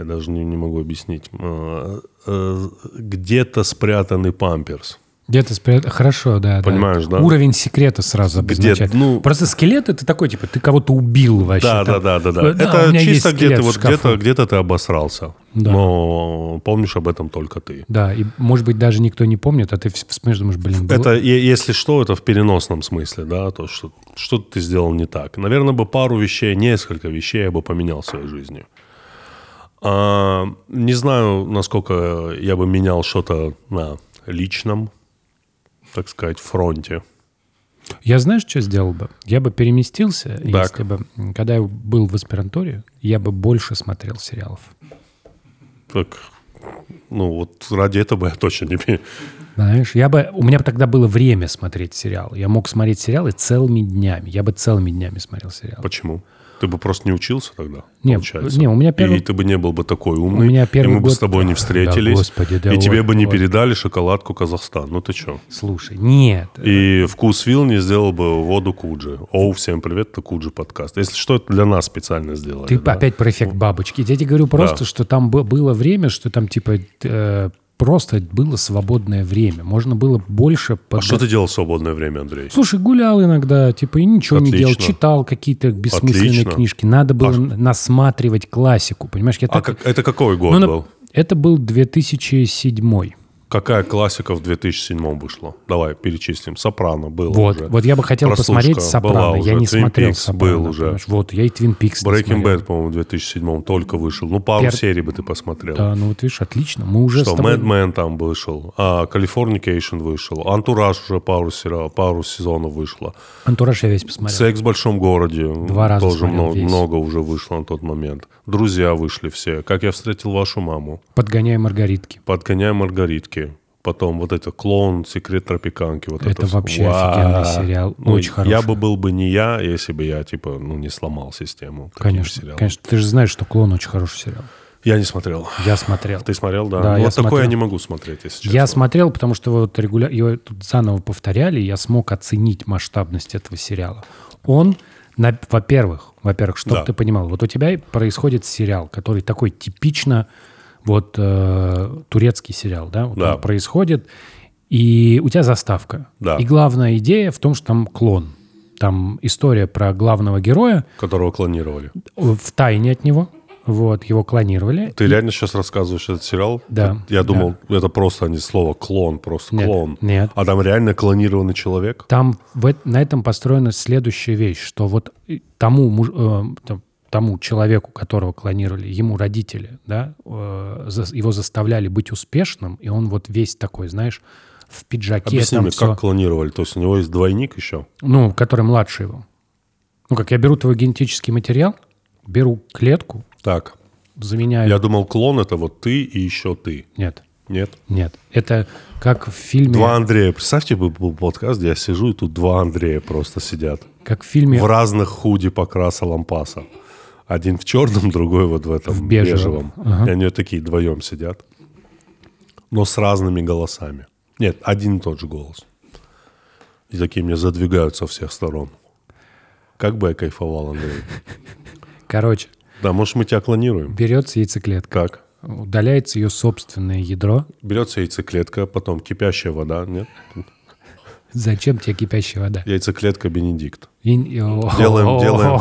Speaker 2: Я даже не, не могу объяснить. Э, э, Где-то спрятанный памперс.
Speaker 1: Где-то спрят... Хорошо, да. да.
Speaker 2: Понимаешь, да?
Speaker 1: Уровень секрета сразу обозначает.
Speaker 2: ну-
Speaker 1: Просто скелет это такой, типа, ты кого-то убил вообще.
Speaker 2: Да, да,
Speaker 1: там.
Speaker 2: да, да, да.
Speaker 1: Вот, у
Speaker 2: Это
Speaker 1: меня
Speaker 2: чисто где-то вот где-то где-то ты обосрался.
Speaker 1: Да.
Speaker 2: Но помнишь об этом только ты.
Speaker 1: Да, и, может быть, даже никто не помнит, а ты вс- вспомнишь, думаешь, блин, было-
Speaker 2: Это, если что, это в переносном смысле, да, то, что что-то ты сделал не так. Наверное, бы пару вещей, несколько вещей я бы поменял в своей жизни. А, не знаю, насколько я бы менял что-то на личном, так сказать, фронте.
Speaker 1: Я знаешь, что сделал бы? Я бы переместился,
Speaker 2: Так.
Speaker 1: если бы, когда я был в аспирантуре, я бы больше смотрел сериалов.
Speaker 2: Так, ну, вот ради этого я точно не...
Speaker 1: Знаешь, я бы, у меня бы тогда было время смотреть сериалы. Я мог смотреть сериалы целыми днями. Я бы целыми днями смотрел сериалы.
Speaker 2: Почему? Ты бы просто не учился тогда,
Speaker 1: Не,
Speaker 2: получается?
Speaker 1: не, у меня первый-
Speaker 2: И ты бы не был бы такой умный,
Speaker 1: У меня первый
Speaker 2: и мы бы
Speaker 1: год-
Speaker 2: с тобой не
Speaker 1: Да,
Speaker 2: встретились,
Speaker 1: господи, да
Speaker 2: и тебе
Speaker 1: вот,
Speaker 2: бы не
Speaker 1: вот.
Speaker 2: передали шоколадку Казахстан. Ну ты что?
Speaker 1: Слушай, нет.
Speaker 2: И вкус вилл не сделал бы воду Куджи. Оу, всем привет, это Куджи подкаст. Если что, это для нас специально сделали.
Speaker 1: Ты
Speaker 2: да?
Speaker 1: опять про эффект бабочки. Я тебе говорю просто,
Speaker 2: Да.
Speaker 1: что там бы- было время, что там типа э, просто было свободное время. Можно было больше...
Speaker 2: А
Speaker 1: подго-
Speaker 2: что ты делал в свободное время, Андрей?
Speaker 1: Слушай, гулял иногда, типа, и ничего не делал.
Speaker 2: Отлично.
Speaker 1: Читал какие-то бессмысленные
Speaker 2: Отлично.
Speaker 1: книжки. Надо было
Speaker 2: А
Speaker 1: насматривать классику, понимаешь? Я
Speaker 2: А
Speaker 1: так-
Speaker 2: как- это какой год
Speaker 1: Ну, на-
Speaker 2: был?
Speaker 1: Это был 2007
Speaker 2: Какая классика в 2007 вышла? Давай перечислим. Сопрано было
Speaker 1: Вот,
Speaker 2: уже.
Speaker 1: вот я бы хотел
Speaker 2: Прослушка
Speaker 1: посмотреть «Сопрано». Я
Speaker 2: уже.
Speaker 1: не
Speaker 2: Twin
Speaker 1: смотрел
Speaker 2: Peaks
Speaker 1: «Сопрано».
Speaker 2: был уже.
Speaker 1: понимаешь? Вот, я и «Твин Пикс»
Speaker 2: Breaking. Bad, по-моему, в 2007 только вышел. Ну, пару
Speaker 1: Пер-
Speaker 2: серий бы ты посмотрел.
Speaker 1: Да, ну вот видишь, отлично. Мы уже
Speaker 2: Что,
Speaker 1: тобой...
Speaker 2: Men там вышел, а, Californication вышел, Антураж уже пару, сера- пару сезонов вышло,
Speaker 1: «Антураж» я весь посмотрел.
Speaker 2: Секс в большом городе
Speaker 1: Два раза
Speaker 2: тоже много,
Speaker 1: весь.
Speaker 2: много уже вышло на тот момент. Друзья вышли все. Как я встретил вашу маму.
Speaker 1: «Подгоняй Маргаритки».
Speaker 2: Подгоняй Маргаритки. Потом вот это клоун, секрет тропиканки. Вот
Speaker 1: Это
Speaker 2: всё.
Speaker 1: вообще
Speaker 2: Вау.
Speaker 1: офигенный сериал,
Speaker 2: Ну,
Speaker 1: очень хороший.
Speaker 2: Я бы был бы не я, если бы я, типа, ну, не сломал систему.
Speaker 1: Конечно,
Speaker 2: сериалом.
Speaker 1: конечно. Ты же знаешь, что «Клон» очень хороший сериал.
Speaker 2: Я не смотрел.
Speaker 1: Я смотрел.
Speaker 2: Ты смотрел, да?
Speaker 1: Да,
Speaker 2: Ну,
Speaker 1: я
Speaker 2: вот такое
Speaker 1: смотрел.
Speaker 2: я не могу смотреть, если честно.
Speaker 1: Я смотрел, потому что вот регуля... его тут заново повторяли, и я смог оценить масштабность этого сериала. Он, на... во-первых, во-первых, чтобы
Speaker 2: Да.
Speaker 1: ты понимал, вот у тебя происходит сериал, который такой типично вот э, турецкий сериал, да, вот
Speaker 2: Да.
Speaker 1: он происходит, и у тебя заставка.
Speaker 2: Да.
Speaker 1: И главная идея в том, что там клон. Там история про главного героя
Speaker 2: Которого клонировали.
Speaker 1: в тайне от него. Вот, его клонировали.
Speaker 2: Ты реально сейчас рассказываешь этот сериал?
Speaker 1: Да,
Speaker 2: Я
Speaker 1: да.
Speaker 2: думал, это просто не слово клон, просто
Speaker 1: Нет,
Speaker 2: клон.
Speaker 1: нет.
Speaker 2: А там реально клонированный человек?
Speaker 1: Там в, на этом построена следующая вещь, что вот и тому, муж- э, там, тому человеку, которого клонировали, ему родители, да, э, его заставляли быть успешным, и он вот весь такой, знаешь, в пиджаке,
Speaker 2: Объясни
Speaker 1: там
Speaker 2: мне,
Speaker 1: всё-
Speaker 2: как клонировали? То есть у него есть двойник еще?
Speaker 1: ну, который младше его. Ну, как я беру твой генетический материал, беру клетку,
Speaker 2: Так,
Speaker 1: заменяю...
Speaker 2: я думал, клон это вот ты и еще ты.
Speaker 1: Нет,
Speaker 2: Нет?
Speaker 1: нет. Это как в фильме...
Speaker 2: Два Андрея. Представьте, бы был подкаст, где я сижу, и тут два Андрея просто сидят.
Speaker 1: Как в фильме...
Speaker 2: В разных худи покраса лампаса. Один в черном, другой вот в этом
Speaker 1: В бежевом.
Speaker 2: бежевом. И они вот такие вдвоем сидят. Но с разными голосами. Нет, один и тот же голос. И такие мне задвигают со всех сторон. Как бы я кайфовал, Андрей.
Speaker 1: Короче,
Speaker 2: Да, может, мы тебя клонируем?
Speaker 1: берется яйцеклетка.
Speaker 2: Как?
Speaker 1: удаляется ее собственное ядро.
Speaker 2: Берется яйцеклетка, потом кипящая вода, нет?
Speaker 1: Зачем тебе кипящая вода?
Speaker 2: Яйцеклетка Бенедикт.
Speaker 1: И-
Speaker 2: Делаем, делаем,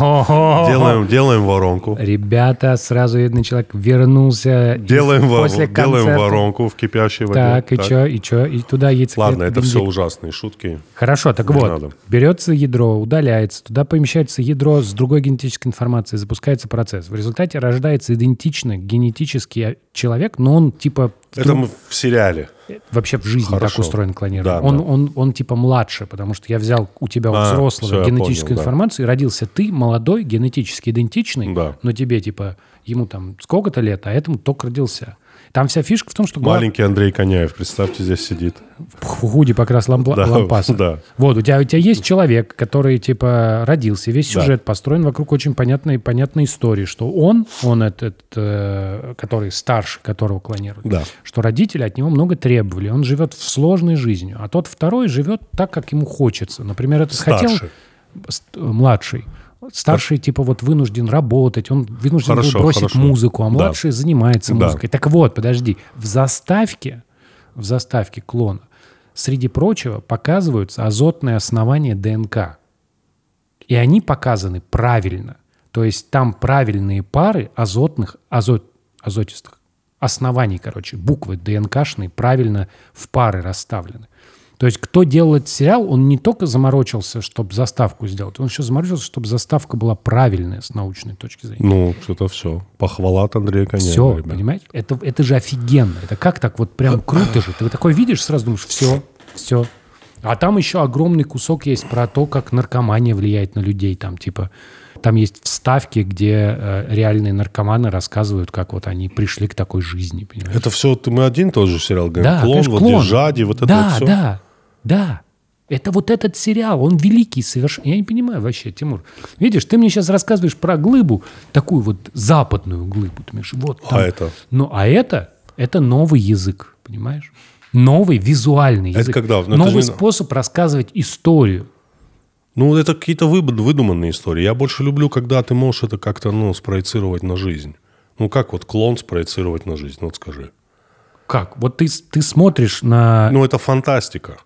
Speaker 2: делаем, делаем воронку.
Speaker 1: Ребята, сразу видно, человек вернулся из-
Speaker 2: Делаем, во-
Speaker 1: после
Speaker 2: делаем
Speaker 1: концерта.
Speaker 2: воронку в кипящей воде.
Speaker 1: Так, и чё, и чё, и туда яйцеклетка.
Speaker 2: Ладно, это все
Speaker 1: Бенедикт.
Speaker 2: ужасные шутки.
Speaker 1: Хорошо, так
Speaker 2: Не
Speaker 1: вот,
Speaker 2: надо.
Speaker 1: берется ядро, удаляется, туда помещается ядро с другой генетической информацией, запускается процесс. В результате рождается идентично генетический человек, но он типа
Speaker 2: Это мы в сериале.
Speaker 1: Вообще в жизни
Speaker 2: Хорошо.
Speaker 1: так устроен клонирование.
Speaker 2: Да,
Speaker 1: он,
Speaker 2: да.
Speaker 1: Он, он типа младше, потому что я взял у тебя у
Speaker 2: А,
Speaker 1: взрослого генетическую
Speaker 2: понял, да.
Speaker 1: информацию, и родился ты, молодой, генетически идентичный,
Speaker 2: Да.
Speaker 1: но тебе типа, ему там сколько-то лет, а этому только родился. Там вся фишка в том, что
Speaker 2: Маленький Андрей Коняев, представьте, здесь сидит.
Speaker 1: в худи покрас лампла-
Speaker 2: Да,
Speaker 1: лампаса.
Speaker 2: да.
Speaker 1: Вот, у тебя, у тебя есть человек, который, типа, родился, весь
Speaker 2: Да.
Speaker 1: сюжет построен вокруг очень понятной, понятной истории, что он, он этот, э, который старше, которого клонируют,
Speaker 2: Да.
Speaker 1: что родители от него много требовали, он живет в сложной жизнью, а тот второй живет так, как ему хочется. Например, этот хотел младший. Старший, типа, вот вынужден работать, он вынужден был
Speaker 2: Хорошо,
Speaker 1: бросить
Speaker 2: хорошо.
Speaker 1: музыку, а
Speaker 2: Да.
Speaker 1: младший занимается
Speaker 2: Да.
Speaker 1: музыкой. Так вот, подожди, в заставке, в заставке клона, среди прочего, показываются азотные основания ДНК. И они показаны правильно. То есть там правильные пары азотных, азот, азотистых оснований, короче, буквы ДНКшные правильно в пары расставлены. То есть кто делал этот сериал, он не только заморочился, чтобы заставку сделать, он еще заморочился, чтобы заставка была правильная с научной точки зрения.
Speaker 2: Ну, что-то все. Похвала от Андрея Коняева,
Speaker 1: Все,
Speaker 2: ребят.
Speaker 1: понимаете? Это, это же офигенно. Это как так вот прям круто же. Ты такой видишь, сразу думаешь, все, все. А там еще огромный кусок есть про то, как наркомания влияет на людей. Там типа, там есть вставки, где э, реальные наркоманы рассказывают, как вот они пришли к такой жизни. Понимаешь?
Speaker 2: Это все, ты мы один тоже сериал говорим.
Speaker 1: Да,
Speaker 2: клон,
Speaker 1: конечно,
Speaker 2: вот
Speaker 1: клон.
Speaker 2: Жади, вот это
Speaker 1: да,
Speaker 2: вот все.
Speaker 1: да, да. Это вот этот сериал, он великий совершенно. Я не понимаю вообще, Тимур. Видишь, ты мне сейчас рассказываешь про глыбу, такую вот западную глыбу. Ты думаешь, вот
Speaker 2: А
Speaker 1: там.
Speaker 2: это?
Speaker 1: Ну, а это, это новый язык, понимаешь? Новый визуальный
Speaker 2: Это
Speaker 1: язык.
Speaker 2: когда? Ну, это
Speaker 1: Новый
Speaker 2: же не-
Speaker 1: способ рассказывать историю.
Speaker 2: Ну, это какие-то выдуманные истории. Я больше люблю, когда ты можешь это как-то, ну, спроецировать на жизнь. Ну, как вот клон спроецировать на жизнь? Вот скажи.
Speaker 1: Как? Вот ты, ты смотришь на...
Speaker 2: Ну, это фантастика.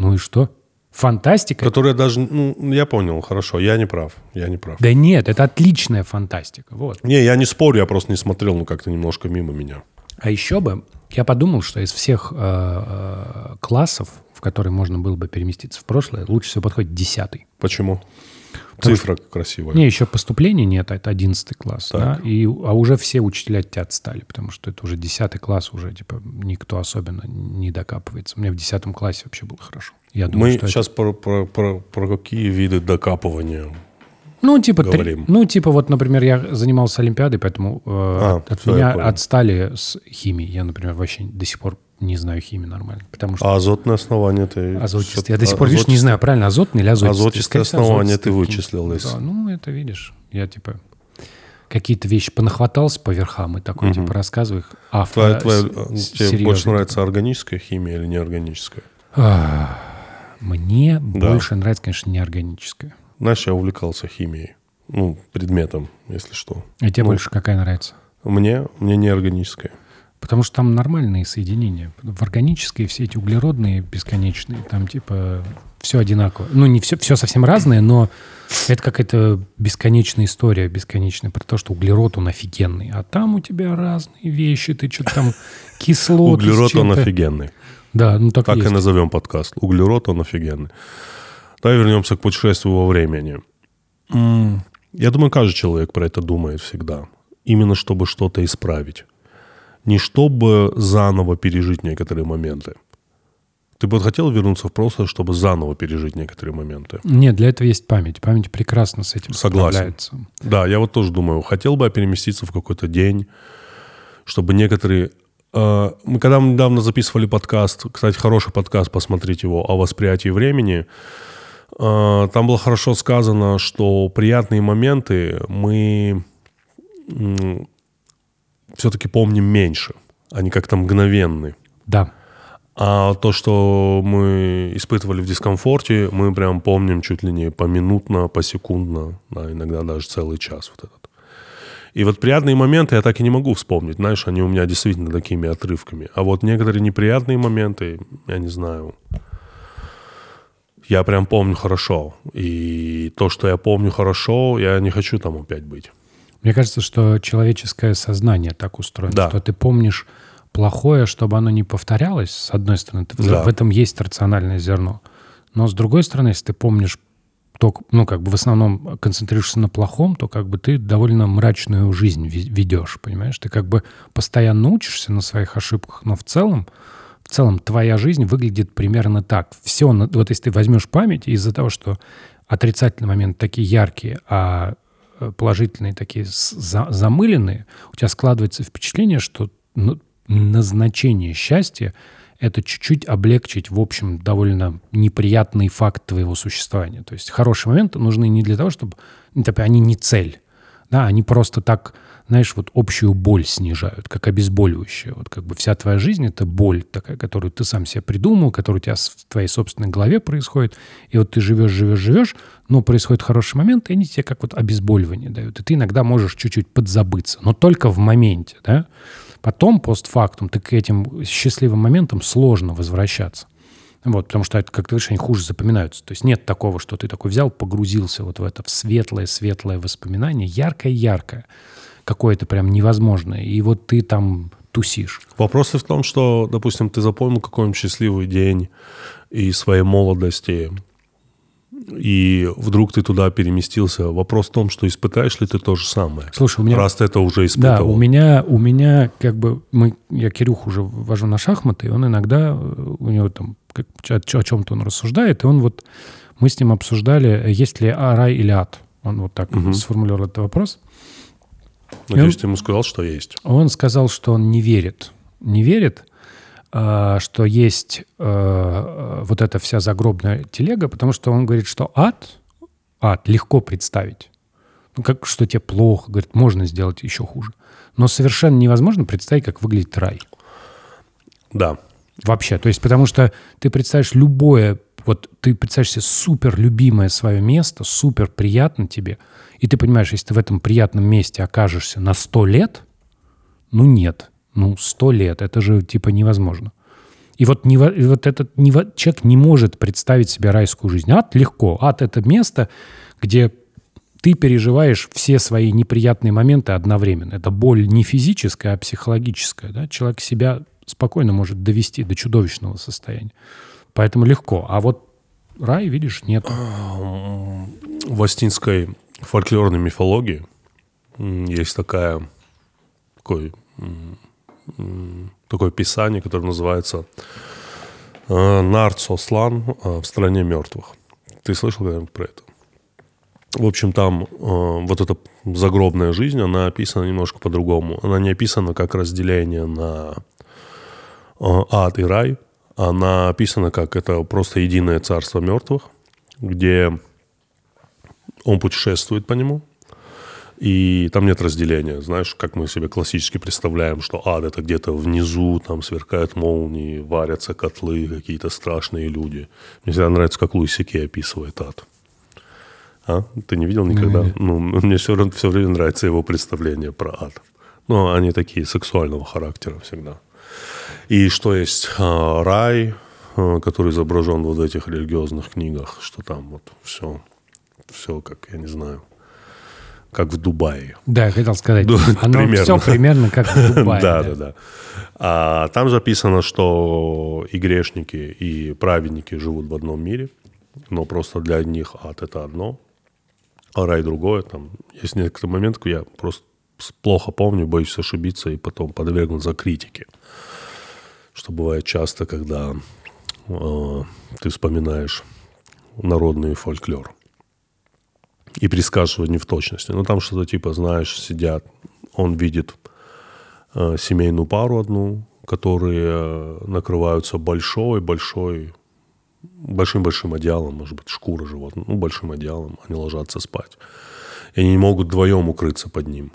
Speaker 1: Ну и что? Фантастика?
Speaker 2: Которая даже, ну, я понял, хорошо, я не прав, я не прав.
Speaker 1: Да нет, это отличная фантастика. Вот.
Speaker 2: Не, я не спорю, я просто не смотрел, ну, как-то немножко мимо меня.
Speaker 1: А еще бы, я подумал, что из всех э, э, классов, в которые можно было бы переместиться в прошлое, лучше всего подходит десятый.
Speaker 2: Почему? Цифра красивая.
Speaker 1: Не, еще поступления нет, а это одиннадцатый класс. Да? И, а уже все учителя от тебя отстали, потому что это уже десятый класс, уже типа никто особенно не докапывается. У меня в десятом классе вообще было хорошо. Я думаю,
Speaker 2: Мы
Speaker 1: что это-
Speaker 2: сейчас про, про, про, про какие виды докапывания.
Speaker 1: Ну, типа, три-
Speaker 2: говорим.
Speaker 1: ну, типа, вот, например, я занимался Олимпиадой, поэтому э,
Speaker 2: А,
Speaker 1: от, от меня отстали с химией. Я, например, вообще до сих пор не знаю химии нормально. Потому что
Speaker 2: А азотное основание ты...
Speaker 1: азотистый. Я до сих пор, видишь, не знаю, правильно, азотный или азотистый. Всего,
Speaker 2: основания
Speaker 1: азотистый
Speaker 2: ты вычислил из-
Speaker 1: Да, ну, это видишь. Я, типа, какие-то вещи понахватался по верхам и такой, типа, рассказываю их авто,
Speaker 2: Твоя, твоя, э, тебе больше нравится органическая химия или неорганическая?
Speaker 1: Мне
Speaker 2: Да.
Speaker 1: больше нравится, конечно, неорганическое.
Speaker 2: Знаешь, я увлекался химией. Ну, предметом, если что.
Speaker 1: А тебе
Speaker 2: Ну,
Speaker 1: больше какая нравится?
Speaker 2: Мне, мне неорганическая.
Speaker 1: Потому что там нормальные соединения. В органической все эти углеродные бесконечные, там типа все одинаково. Ну, не все, все совсем разное, но это какая-то бесконечная история, бесконечная, про то, что углерод, он офигенный. А там у тебя разные вещи, ты что-то там кислоты.
Speaker 2: Углерод, он офигенный.
Speaker 1: Да, ну так,
Speaker 2: Так и назовем подкаст. Углерод, он офигенный. Давай вернемся к путешествию во времени. Я думаю, каждый человек про это думает всегда. Именно чтобы что-то исправить. Не чтобы заново пережить некоторые моменты. Ты бы хотел вернуться в прошлое, чтобы заново пережить некоторые моменты?
Speaker 1: Нет, для этого есть память. Память прекрасно с этим
Speaker 2: Согласен. Да, я вот тоже думаю, хотел бы я переместиться в какой-то день, чтобы некоторые... э, мы когда мы недавно записывали подкаст, кстати, хороший подкаст, посмотрите его, о восприятии времени, э, там было хорошо сказано, что приятные моменты мы все-таки помним меньше, они как-то мгновенны.
Speaker 1: Да.
Speaker 2: А то, что мы испытывали в дискомфорте, мы прям помним чуть ли не поминутно, посекундно, да, иногда даже целый час вот этот. И вот приятные моменты я так и не могу вспомнить. Знаешь, они у меня действительно такими отрывками. А вот некоторые неприятные моменты, я не знаю, я прям помню хорошо. И то, что я помню хорошо, я не хочу там опять быть.
Speaker 1: Мне кажется, что человеческое сознание так устроено,
Speaker 2: Да.
Speaker 1: что ты помнишь плохое, чтобы оно не повторялось, с одной стороны, ты-
Speaker 2: Да.
Speaker 1: в этом есть рациональное зерно. Но с другой стороны, если ты помнишь только, ну, как бы в основном концентрируешься на плохом, то как бы ты довольно мрачную жизнь ве- ведешь, понимаешь? Ты как бы постоянно учишься на своих ошибках, но в целом, в целом твоя жизнь выглядит примерно так. Все, вот если ты возьмешь память, из-за того, что отрицательные моменты такие яркие, а положительные такие за- замыленные, у тебя складывается впечатление, что ну, назначение счастья — это чуть-чуть облегчить, в общем, довольно неприятный факт твоего существования. То есть хорошие моменты нужны не для того, чтобы... ну, Они не цель. Да, они просто так, знаешь, вот общую боль снижают, как обезболивающее. Вот как бы вся твоя жизнь — это боль такая, которую ты сам себе придумал, которая у тебя в твоей собственной голове происходит. И вот ты живешь, живешь, живешь, но происходит хороший момент, и они тебе как вот обезболивание дают. И ты иногда можешь чуть-чуть подзабыться, но только в моменте, да. Потом, постфактум, ты к этим счастливым моментам сложно возвращаться. Вот, потому что как ты говоришь, они хуже запоминаются. То есть нет такого, что ты такой взял, погрузился вот в это в светлое-светлое воспоминание, яркое-яркое, какое-то прям невозможное. И вот ты там тусишь.
Speaker 2: Вопрос в том, что, допустим, ты запомнил какой-нибудь счастливый день из своей молодости, и вдруг ты туда переместился. Вопрос в том, что испытаешь ли ты то же самое.
Speaker 1: Слушай, у меня...
Speaker 2: Раз ты это уже
Speaker 1: Да,
Speaker 2: испытывал.
Speaker 1: у меня, у меня как бы... Мы, я Кирюху уже вожу на шахматы, и он иногда, у него там как- о, о чем-то он рассуждает, и он вот... Мы с ним обсуждали, есть ли а, рай или ад. Он вот так
Speaker 2: Мгм.
Speaker 1: сформулировал этот вопрос.
Speaker 2: Надеюсь,
Speaker 1: И
Speaker 2: ты ему сказал, что есть.
Speaker 1: Он сказал, что он не верит. Не верит, а, что есть а, вот эта вся загробная телега, потому что он говорит, что ад, ад легко представить. Ну, как, что тебе плохо, говорит, можно сделать еще хуже. Но совершенно невозможно представить, как выглядит рай.
Speaker 2: Да.
Speaker 1: Вообще. То есть, потому что ты представишь любое, вот ты представишь себе супер любимое свое место, супер приятно тебе, и ты понимаешь, если ты в этом приятном месте окажешься на сто лет, ну нет, ну сто лет, это же типа невозможно. И вот, нево- и вот этот нево- человек не может представить себе райскую жизнь. Ад легко. Ад — это место, где ты переживаешь все свои неприятные моменты одновременно. Это боль не физическая, а психологическая. Да? Человек себя спокойно может довести до чудовищного состояния. Поэтому легко. А вот рай, видишь, нет.
Speaker 2: В астинской фольклорной мифологии есть такая, такой, такое писание, которое называется э, Нарцослан э, в стране мертвых. Ты слышал когда-нибудь про это? В общем, там э, вот эта загробная жизнь, она описана немножко по-другому. Она не описана как разделение на э, ад и рай. Она описана как это просто единое царство мертвых, где он путешествует по нему, и там нет разделения. Знаешь, как мы себе классически представляем, что ад это где-то внизу, там сверкают молнии, варятся котлы, какие-то страшные люди. Мне всегда нравится, как Луи Сикей описывает ад. А? Ты не видел никогда?
Speaker 1: Не.
Speaker 2: Ну, мне все, все время нравится его представление про ад. Но они такие сексуального характера всегда. И что есть а, рай, а, который изображен вот в этих религиозных книгах, что там вот все, все как, я не знаю, как в Дубае.
Speaker 1: Да, я хотел сказать.
Speaker 2: Да,
Speaker 1: Оно
Speaker 2: примерно.
Speaker 1: все примерно как в Дубае.
Speaker 2: да, да, да. А там записано, что и грешники, и праведники живут в одном мире, но просто для одних ад это одно, а рай другое. Там есть некоторые моменты, я просто плохо помню, боюсь ошибиться и потом подвергнуться критике. Что бывает часто, когда э, ты вспоминаешь народный фольклор и пересказывать не в точности. Ну, там что-то типа, знаешь, сидят, он видит э, семейную пару одну, которые э, накрываются большой-большой, большим-большим одеялом, может быть, шкура животного, ну, большим одеялом, они ложатся спать. И они не могут вдвоем укрыться под ним.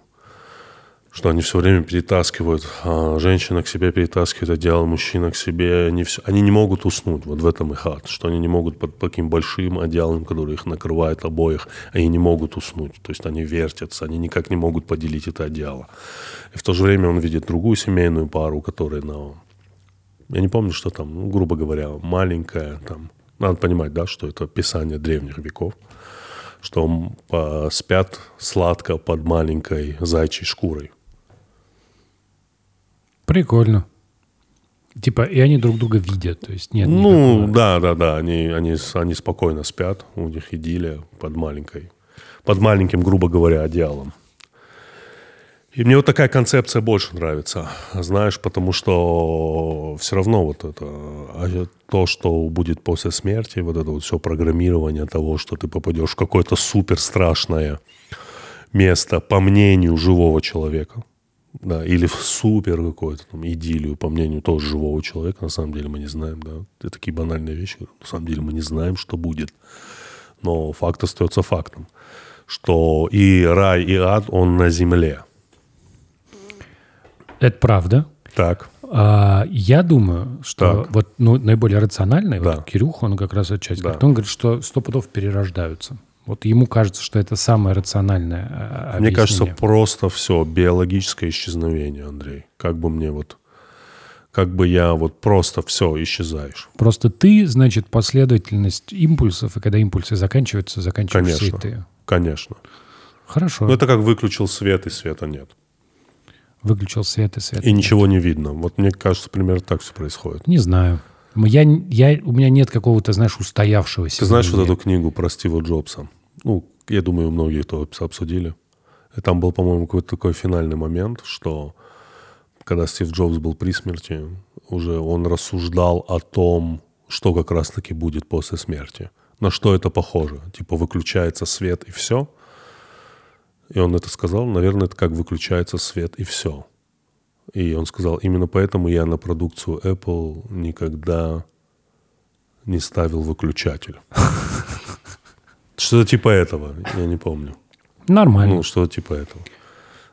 Speaker 2: Что они все время перетаскивают, а, женщина к себе перетаскивает одеяло, мужчина к себе, они, все, они не могут уснуть, вот в этом их ад, что они не могут под таким большим одеялом, который их накрывает обоих, они не могут уснуть, то есть они вертятся, они никак не могут поделить это одеяло. И в то же время он видит другую семейную пару, которая на... Я не помню, что там, ну, грубо говоря, маленькая, там, надо понимать, да, что это писание древних веков, что спят сладко под маленькой зайчьей шкурой.
Speaker 1: Прикольно. Типа, и они друг друга видят, то есть нет
Speaker 2: Ну,
Speaker 1: никакого...
Speaker 2: да, да, да, они, они, они спокойно спят, у них идиллия под маленькой, под маленьким, грубо говоря, одеялом. И мне вот такая концепция больше нравится, знаешь, потому что все равно вот это, а то, что будет после смерти, вот это вот все программирование того, что ты попадешь в какое-то супер страшное место, по мнению живого человека, да, или в супер какую-то там идиллию, по мнению тоже живого человека, на самом деле мы не знаем, да, это такие банальные вещи, на самом деле мы не знаем, что будет, но факт остается фактом, что и рай, и ад, он на земле –
Speaker 1: это правда.
Speaker 2: Так.
Speaker 1: А, я думаю, что
Speaker 2: Так.
Speaker 1: вот ну, наиболее рациональный,
Speaker 2: Да.
Speaker 1: вот Кирюха, он как раз эту часть
Speaker 2: Да.
Speaker 1: говорит, он говорит, что сто пудов перерождаются. Вот ему кажется, что это самое рациональное а,
Speaker 2: Мне кажется,
Speaker 1: объяснение.
Speaker 2: просто все биологическое исчезновение, Андрей. Как бы мне вот, как бы я вот просто все исчезаешь.
Speaker 1: Просто ты, значит, последовательность импульсов, и когда импульсы заканчиваются, заканчиваешься
Speaker 2: Конечно.
Speaker 1: и ты.
Speaker 2: Конечно.
Speaker 1: Хорошо.
Speaker 2: Ну это как выключил свет и света нет.
Speaker 1: Выключил свет и свет.
Speaker 2: И ничего не видно. Вот мне кажется, примерно так все происходит.
Speaker 1: Не знаю. Я, я, у меня нет какого-то, знаешь, устоявшегося.
Speaker 2: Ты знаешь вот эту книгу про Стива Джобса? Ну, я думаю, многие это обсудили. И там был, по-моему, какой-то такой финальный момент, что когда Стив Джобс был при смерти, уже он рассуждал о том, что как раз-таки будет после смерти. На что это похоже? Типа выключается свет и все? И он это сказал, наверное, это как выключается свет и все. И он сказал, именно поэтому я на продукцию Apple никогда не ставил выключатель. Что-то типа этого, я не помню.
Speaker 1: Нормально.
Speaker 2: Ну, что-то типа этого.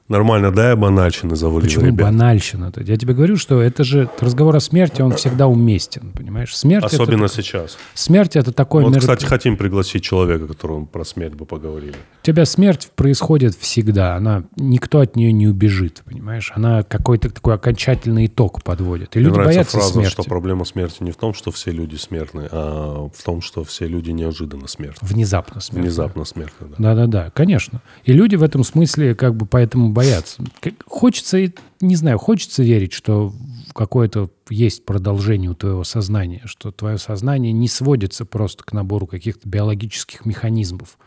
Speaker 2: Нормально, да, я банальщины завалил,
Speaker 1: Почему
Speaker 2: ребят.
Speaker 1: банальщина-то? Я тебе говорю, что это же разговор о смерти, он всегда уместен, понимаешь? Смерть
Speaker 2: Особенно
Speaker 1: это,
Speaker 2: сейчас.
Speaker 1: смерть это такое...
Speaker 2: Вот,
Speaker 1: мероп-
Speaker 2: кстати, хотим пригласить человека, которому про смерть бы поговорили.
Speaker 1: У тебя смерть происходит всегда, она никто от нее не убежит, понимаешь? Она какой-то такой окончательный итог подводит. И
Speaker 2: Мне
Speaker 1: люди боятся
Speaker 2: фраза,
Speaker 1: смерти.
Speaker 2: что проблема смерти не в том, что все люди смертны, а в том, что все люди неожиданно смертны.
Speaker 1: Внезапно смерть.
Speaker 2: Внезапно смертны, да.
Speaker 1: Да-да-да, конечно. И люди в этом смысле как бы поэтому боятся. Как- Хочется, не знаю, хочется верить, что какое-то есть продолжение у твоего сознания, что твое сознание не сводится просто к набору каких-то биологических механизмов.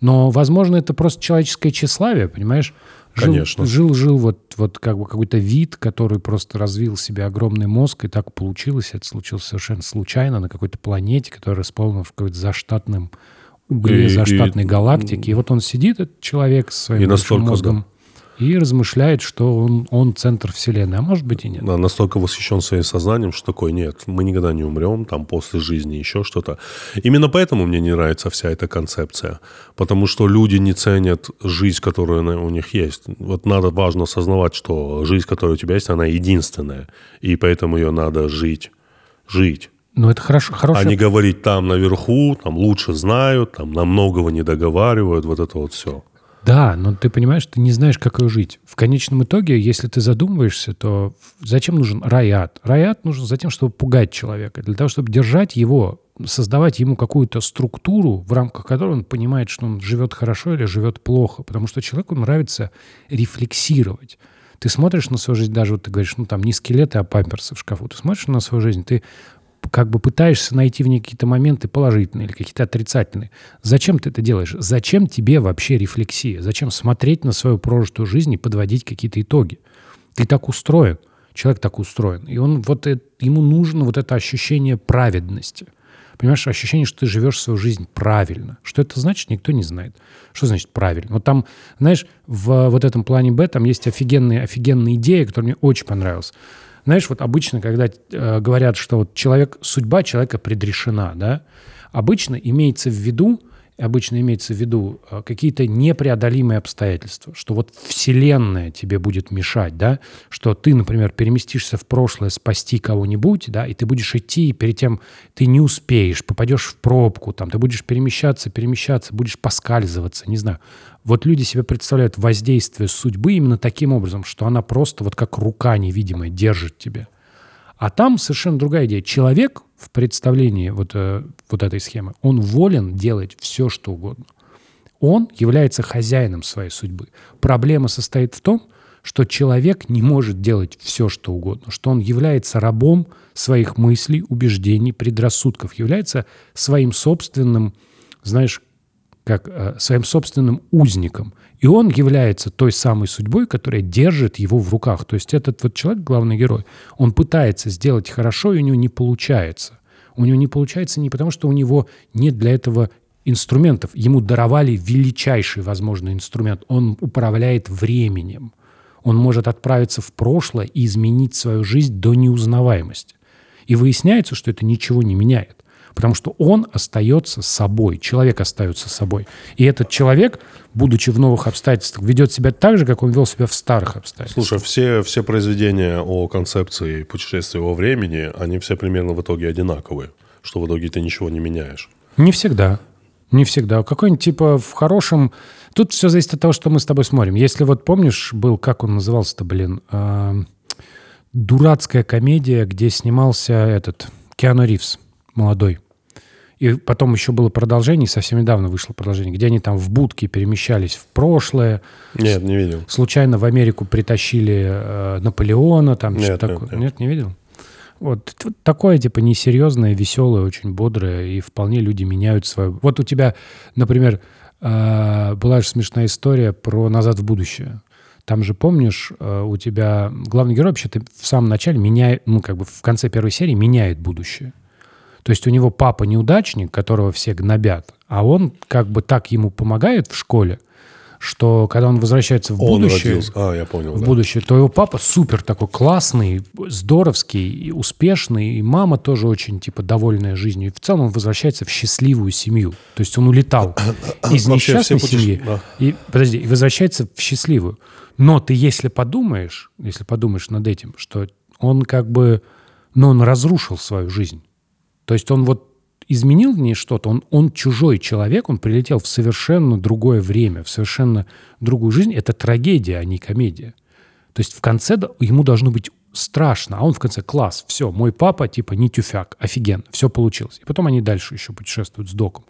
Speaker 1: Но, возможно, это просто человеческое тщеславие, понимаешь? Жил-
Speaker 2: Конечно.
Speaker 1: Жил-жил вот, вот как бы какой-то вид, который просто развил себе огромный мозг, и так получилось. Это случилось совершенно случайно на какой-то планете, которая расположена в какой-то заштатном угле
Speaker 2: И-
Speaker 1: заштатной
Speaker 2: и-
Speaker 1: галактики. И вот он сидит, этот человек, со своим
Speaker 2: И настолько,
Speaker 1: мозгом, и размышляет, что он, он центр Вселенной. А может быть и нет.
Speaker 2: Да, настолько восхищен своим сознанием, что такой, нет, мы никогда не умрем, там после жизни еще что-то. Именно поэтому мне не нравится вся эта концепция. Потому что люди не ценят жизнь, которая у них есть. Вот надо важно осознавать, что жизнь, которая у тебя есть, она единственная. И поэтому ее надо жить. Жить.
Speaker 1: Но это хорошо,
Speaker 2: А
Speaker 1: хорошая
Speaker 2: не говорить там наверху, там лучше знают, там на многого не договаривают, вот это вот все.
Speaker 1: Да, но ты понимаешь, ты не знаешь, как ее жить. В конечном итоге, если ты задумываешься, то зачем нужен рай-ад? Нужен за тем, чтобы пугать человека, для того, чтобы держать его, создавать ему какую-то структуру, в рамках которой он понимает, что он живет хорошо или живет плохо. Потому что человеку нравится рефлексировать. Ты смотришь на свою жизнь, даже вот ты говоришь, ну там не скелеты, а памперсы в шкафу. Ты смотришь на свою жизнь, ты как бы пытаешься найти в ней какие-то моменты положительные или какие-то отрицательные. Зачем ты это делаешь? Зачем тебе вообще рефлексия? Зачем смотреть на свою прожитую жизнь и подводить какие-то итоги? Ты так устроен. Человек так устроен. И он вот ему нужно вот это ощущение праведности. Понимаешь, ощущение, что ты живешь свою жизнь правильно. Что это значит, никто не знает. Что значит правильно? Вот там, знаешь, в вот этом плане Б там есть офигенная, офигенная идея, которая мне очень понравилась. Знаешь, вот обычно, когда э, говорят, что вот человек, судьба человека предрешена, да, обычно имеется в виду обычно имеется в виду э, какие-то непреодолимые обстоятельства, что вот Вселенная тебе будет мешать, да, что ты, например, переместишься в прошлое спасти кого-нибудь, да, и ты будешь идти, и перед тем ты не успеешь, попадешь в пробку, там, ты будешь перемещаться, перемещаться, будешь поскальзываться, не знаю. Вот люди себе представляют воздействие судьбы именно таким образом, что она просто вот как рука невидимая держит тебя. А там совершенно другая идея. Человек в представлении вот, э, вот этой схемы, он волен делать все, что угодно. Он является хозяином своей судьбы. Проблема состоит в том, что человек не может делать все, что угодно, что он является рабом своих мыслей, убеждений, предрассудков, является своим собственным, знаешь, как э, своим собственным узником. И он является той самой судьбой, которая держит его в руках. То есть этот вот человек, главный герой, он пытается сделать хорошо, и у него не получается. У него не получается не потому, что у него нет для этого инструментов. Ему даровали величайший возможный инструмент. Он управляет временем. Он может отправиться в прошлое и изменить свою жизнь до неузнаваемости. И выясняется, что это ничего не меняет. Потому что он остается собой, человек остается собой. И этот человек, будучи в новых обстоятельствах, ведет себя так же, как он вел себя в старых обстоятельствах.
Speaker 2: Слушай, все, все произведения о концепции путешествия во времени, они все примерно в итоге одинаковые, что в итоге ты ничего не меняешь.
Speaker 1: Не всегда. Не всегда. Какой-нибудь типа в хорошем... Тут все зависит от того, что мы с тобой смотрим. Если вот помнишь, был, как он назывался-то, блин, э, дурацкая комедия, где снимался этот Киану Ривз, молодой. И потом еще было продолжение, совсем недавно вышло продолжение, где они там в будке перемещались в прошлое.
Speaker 2: Нет, не видел.
Speaker 1: Случайно в Америку притащили э, Наполеона, там
Speaker 2: Нет,
Speaker 1: что-то
Speaker 2: нет,
Speaker 1: такое.
Speaker 2: нет.
Speaker 1: Нет, не видел? Вот, вот такое, типа, несерьезное, веселое, очень бодрое, и вполне люди меняют свою... Вот у тебя, например, э, была же смешная история про «Назад в будущее». Там же, помнишь, э, у тебя главный герой вообще-то в самом начале меняет, ну, как бы в конце первой серии меняет будущее. То есть у него папа неудачник, которого все гнобят, а он как бы так ему помогает в школе, что когда он возвращается в
Speaker 2: Он
Speaker 1: будущее,
Speaker 2: родился. А, я понял.
Speaker 1: в
Speaker 2: да.
Speaker 1: будущее, то его папа супер такой классный, здоровский, и успешный, и мама тоже очень типа довольная жизнью. И в целом он возвращается в счастливую семью. То есть он улетал из
Speaker 2: Вообще
Speaker 1: несчастной семьи
Speaker 2: да.
Speaker 1: и подожди, и возвращается в счастливую. Но ты если подумаешь, если подумаешь над этим, что он как бы, ну он разрушил свою жизнь. То есть он вот изменил в ней что-то, он, он чужой человек, он прилетел в совершенно другое время, в совершенно другую жизнь. Это трагедия, а не комедия. То есть в конце ему должно быть страшно, а он в конце класс, все, мой папа типа не тюфяк, офигенно, все получилось. И потом они дальше еще путешествуют с доком.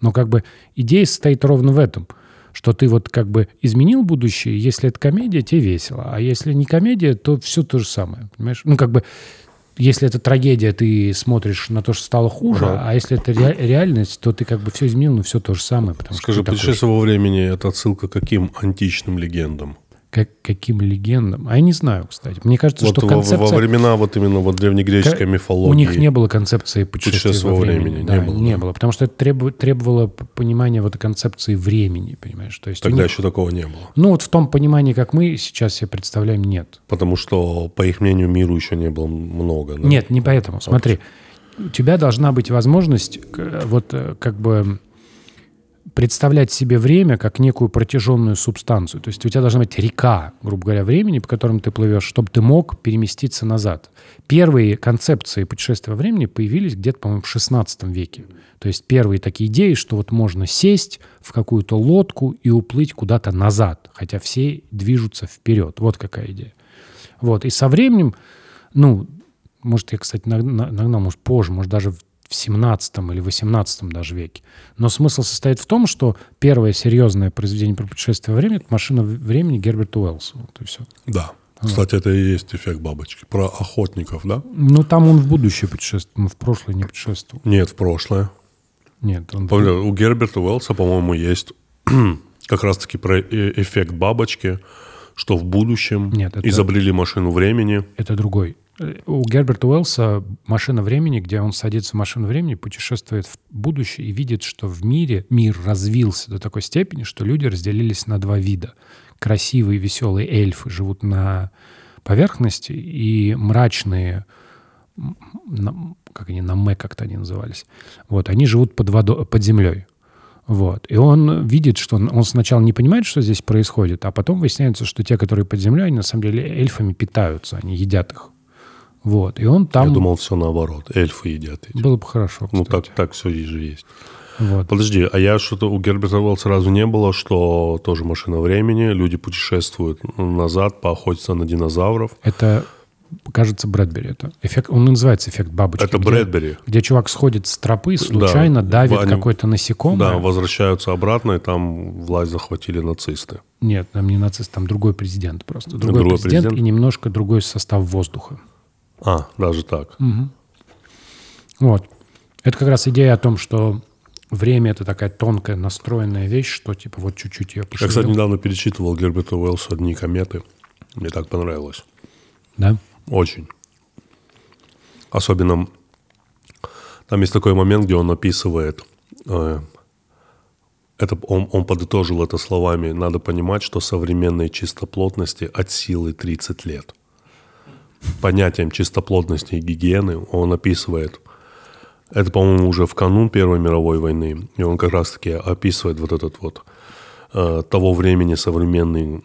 Speaker 1: Но как бы идея состоит ровно в этом, что ты вот как бы изменил будущее, если это комедия, тебе весело, а если не комедия, то все то же самое, понимаешь? Ну как бы если это трагедия, ты смотришь на то, что стало хуже,
Speaker 2: Ага.
Speaker 1: а если это ре- реальность, то ты как бы все изменил, но все то же самое. Потому
Speaker 2: Скажи,
Speaker 1: что
Speaker 2: путешествие во времени – это отсылка к каким античным легендам?
Speaker 1: Как, каким легендам? А я не знаю, кстати. Мне кажется,
Speaker 2: Вот
Speaker 1: что
Speaker 2: во,
Speaker 1: концепция...
Speaker 2: во времена вот именно вот древнегреческой
Speaker 1: Ка-
Speaker 2: мифологии.
Speaker 1: У них не было концепции путешествия
Speaker 2: Путешествия
Speaker 1: во времени.
Speaker 2: времени,
Speaker 1: Да,
Speaker 2: не было,
Speaker 1: не
Speaker 2: да.
Speaker 1: было. Потому что это требу- требовало понимания вот концепции времени, понимаешь? То есть
Speaker 2: Тогда
Speaker 1: них-
Speaker 2: еще такого не было.
Speaker 1: Ну вот в том понимании, как мы сейчас себе представляем, нет.
Speaker 2: Потому что, по их мнению, миру еще не было много. да?
Speaker 1: Нет, не поэтому. Смотри, у тебя должна быть возможность к- вот э, как бы представлять себе время как некую протяженную субстанцию. То есть у тебя должна быть река, грубо говоря, времени, по которым ты плывешь, чтобы ты мог переместиться назад. Первые концепции путешествия во времени появились где-то, по-моему, в 16 веке. То есть первые такие идеи, что вот можно сесть в какую-то лодку и уплыть куда-то назад, хотя все движутся вперед. Вот какая идея. Вот. И со временем, ну, может, я, кстати, наг- на- нагнал, может, позже, может, даже в 17 или 18 даже веке. Но смысл состоит в том, что первое серьезное произведение про путешествие во времени — это «Машина времени» Герберта Уэллса. Вот и все.
Speaker 2: Да. Кстати, это и есть эффект бабочки. Про охотников, да?
Speaker 1: Ну, там он в будущее путешествует, он в прошлое не путешествовал.
Speaker 2: Нет, в прошлое.
Speaker 1: Нет, он...
Speaker 2: Помню, у Герберта Уэллса, по-моему, есть как раз-таки про э- эффект бабочки, что в будущем
Speaker 1: Нет, это-
Speaker 2: изобрели машину времени.
Speaker 1: Это другой. У Герберта Уэллса «Машина времени», где он садится в машину времени, путешествует в будущее и видит, что в мире мир развился до такой степени, что люди разделились на два вида. Красивые, веселые эльфы живут на поверхности, и мрачные, как они, на Мэ как-то они назывались, вот, они живут под, водой, под землей. Вот. И он видит, что он, он сначала не понимает, что здесь происходит, а потом выясняется, что те, которые под землей, они на самом деле эльфами питаются, они едят их. Вот. И он там...
Speaker 2: Я думал, все наоборот. Эльфы едят эти.
Speaker 1: Было бы хорошо,
Speaker 2: Ну,
Speaker 1: кстати.
Speaker 2: так, так все же есть.
Speaker 1: Вот.
Speaker 2: Подожди, а я что-то у Герберта Уэллса сразу не было, что тоже машина времени, люди путешествуют назад, поохотиться на динозавров.
Speaker 1: Это, кажется, Брэдбери. Это эффект, он называется эффект бабочки.
Speaker 2: Это
Speaker 1: где-
Speaker 2: Брэдбери.
Speaker 1: Где чувак сходит с тропы, случайно
Speaker 2: Да,
Speaker 1: давит
Speaker 2: они-
Speaker 1: какое-то насекомое.
Speaker 2: Да, возвращаются обратно, и там власть захватили нацисты.
Speaker 1: Нет, там не нацист, там другой президент просто. Другой,
Speaker 2: Другой
Speaker 1: президент,
Speaker 2: президент?
Speaker 1: и немножко другой состав воздуха.
Speaker 2: А, даже так.
Speaker 1: Вот. Это как раз идея о том, что время — это такая тонкая, настроенная вещь, что типа вот чуть-чуть ее
Speaker 2: Я, кстати,
Speaker 1: пошевелил.
Speaker 2: недавно перечитывал Герберта Уэллса «Дни кометы». Мне так понравилось.
Speaker 1: Да?
Speaker 2: Очень. Особенно там есть такой момент, где он описывает, э, это, он, он подытожил это словами, надо понимать, что современной чистоплотности от силы 30 лет. Понятием чистоплотности и гигиены он описывает, это, по-моему, уже в канун Первой мировой войны, и он как раз-таки описывает вот этот вот э, того времени современный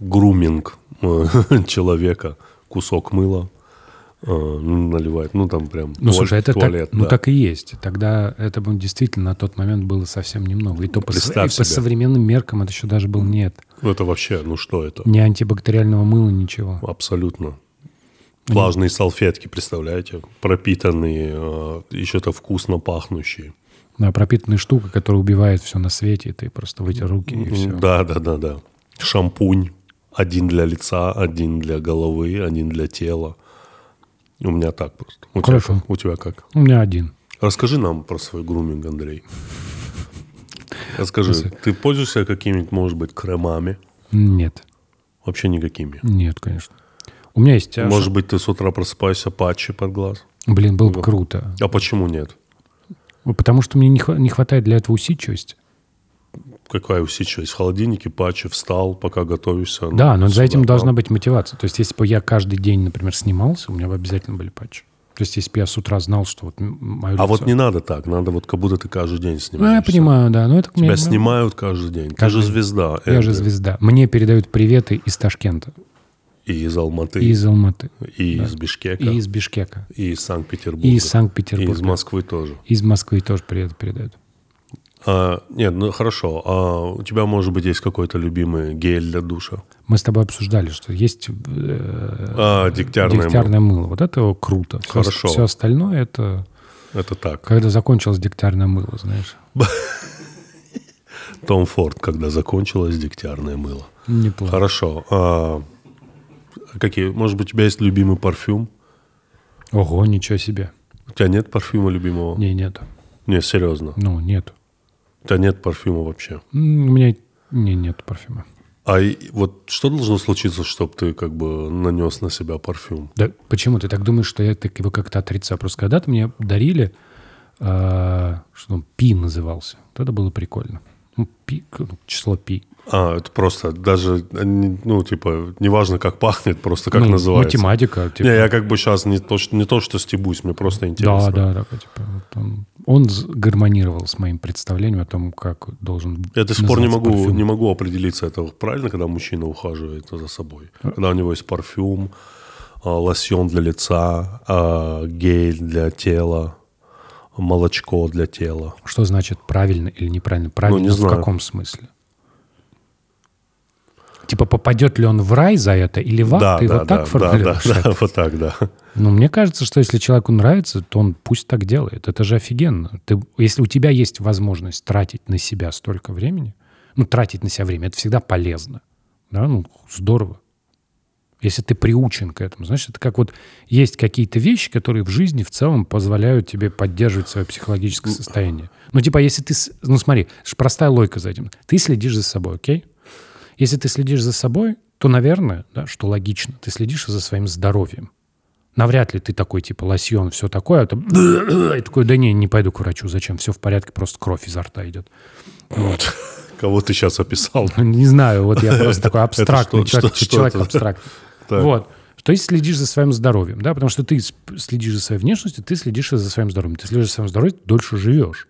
Speaker 2: груминг э, человека, кусок мыла э, ну, наливает, ну там прям
Speaker 1: Ну,
Speaker 2: туалет-
Speaker 1: слушай, это
Speaker 2: туалет,
Speaker 1: так, ну
Speaker 2: да.
Speaker 1: так и есть. Тогда это действительно на тот момент было совсем немного. И то по,
Speaker 2: Представь
Speaker 1: и по современным меркам это еще даже был нет.
Speaker 2: Ну, это вообще, ну что это?
Speaker 1: Ни антибактериального мыла, ничего.
Speaker 2: Абсолютно. Влажные салфетки, представляете? Пропитанные, э, еще-то вкусно пахнущие.
Speaker 1: Да, пропитанная штука, которая убивает все на свете, и ты просто вытер руки и все.
Speaker 2: Да, да, да, да. Шампунь. Один для лица, один для головы, один для тела. У меня так просто. У тебя,
Speaker 1: Хорошо.
Speaker 2: у тебя как?
Speaker 1: У меня один.
Speaker 2: Расскажи нам про свой груминг, Андрей. Расскажи, ты пользуешься какими-нибудь, может быть, кремами?
Speaker 1: Нет,
Speaker 2: Вообще никакими.
Speaker 1: нет, конечно. У меня есть... а,
Speaker 2: Может быть, ты с утра просыпаешься патчи под глаз?
Speaker 1: Блин, было бы круто.
Speaker 2: А почему нет?
Speaker 1: Потому что мне не хва- не хватает для этого усидчивости.
Speaker 2: Какая усидчивость? В холодильнике патчи встал, пока готовишься. ну,
Speaker 1: Да, но за этим должна быть мотивация. То есть, если бы я каждый день, например, снимался, у меня бы обязательно были патчи. То есть, если бы я с утра знал, что вот мое
Speaker 2: А вот
Speaker 1: лицо-
Speaker 2: не надо так. Надо вот как будто ты каждый день
Speaker 1: Ну,
Speaker 2: снимаешься.
Speaker 1: я понимаю, да. Но это
Speaker 2: Тебя
Speaker 1: мне-
Speaker 2: снимают каждый день. Ты
Speaker 1: Каждый
Speaker 2: же
Speaker 1: день.
Speaker 2: звезда.
Speaker 1: Я же
Speaker 2: Эндрю.
Speaker 1: звезда. Мне передают приветы из Ташкента,
Speaker 2: И из Алматы,
Speaker 1: и из Алматы,
Speaker 2: и из Бишкека,
Speaker 1: и из Бишкека,
Speaker 2: и из Санкт-Петербурга.
Speaker 1: и из
Speaker 2: И
Speaker 1: Санкт-Петербурга.
Speaker 2: из Москвы тоже.
Speaker 1: Из Москвы тоже приветы передают.
Speaker 2: А, нет, ну хорошо. А у тебя, может быть, есть какой-то любимый гель для душа?
Speaker 1: Мы с тобой обсуждали, что есть э,
Speaker 2: А, дегтярное
Speaker 1: дегтярное мыло. Вот это круто. Все,
Speaker 2: Хорошо.
Speaker 1: все остальное это
Speaker 2: Это так.
Speaker 1: когда закончилось дегтярное мыло, знаешь.
Speaker 2: Том Форд, когда закончилось дегтярное мыло.
Speaker 1: Неплохо.
Speaker 2: Хорошо. А какие? Может быть, у тебя есть любимый парфюм?
Speaker 1: Ого, ничего себе.
Speaker 2: У тебя нет парфюма любимого?
Speaker 1: Не, нет.
Speaker 2: Не, серьезно.
Speaker 1: Ну, нет.
Speaker 2: У тебя нет парфюма вообще.
Speaker 1: У меня не, нет парфюма.
Speaker 2: А вот что должно случиться, чтобы ты как бы нанес на себя парфюм?
Speaker 1: Да почему ты так думаешь, что я так его как-то отрицаю? Просто когда-то мне дарили, а, что он пи назывался. Вот это было прикольно. Ну, пи, число пи.
Speaker 2: А, это просто даже, ну, типа, неважно, как пахнет, просто как
Speaker 1: Ну,
Speaker 2: называется.
Speaker 1: Математика. типа.
Speaker 2: Не, я как бы сейчас не то, что, не то, что стебусь, мне просто интересно.
Speaker 1: Да, да, да. Типа, он, он гармонировал с моим представлением о том, как должен
Speaker 2: Я до сих пор не могу,
Speaker 1: парфюм.
Speaker 2: не могу определиться, это правильно, когда мужчина ухаживает за собой? Когда у него есть парфюм, а, лосьон для лица, а, гель для тела, молочко для тела.
Speaker 1: Что значит правильно или неправильно? Правильно
Speaker 2: Ну, не
Speaker 1: в
Speaker 2: знаю.
Speaker 1: каком смысле? Типа попадет ли он в рай за это или в ад?
Speaker 2: да,
Speaker 1: Ты
Speaker 2: да,
Speaker 1: вот
Speaker 2: да,
Speaker 1: так
Speaker 2: да,
Speaker 1: формулируешь?
Speaker 2: да, да, вот так, да.
Speaker 1: Ну, мне кажется, что если человеку нравится, то он пусть так делает. Это же офигенно. Ты, если у тебя есть возможность тратить на себя столько времени, ну, тратить на себя время, это всегда полезно. Да, ну, здорово. Если ты приучен к этому, знаешь, это как вот есть какие-то вещи, которые в жизни в целом позволяют тебе поддерживать свое психологическое состояние. Ну, типа, если ты... Ну, смотри, простая логика за этим. Ты следишь за собой, окей? Если ты следишь за собой, то, наверное, да, что логично, ты следишь за своим здоровьем. Навряд ли ты такой, типа, лосьон, все такое, а там... И такой, да не, не пойду к врачу, зачем, все в порядке, просто кровь изо рта идет. Вот.
Speaker 2: Кого ты сейчас описал?
Speaker 1: Не знаю, вот я просто такой абстрактный человек, человек абстрактный. Вот. То есть следишь за своим здоровьем, да, потому что ты следишь за своей внешностью, ты следишь за своим здоровьем. Ты следишь за своим здоровьем, дольше живешь.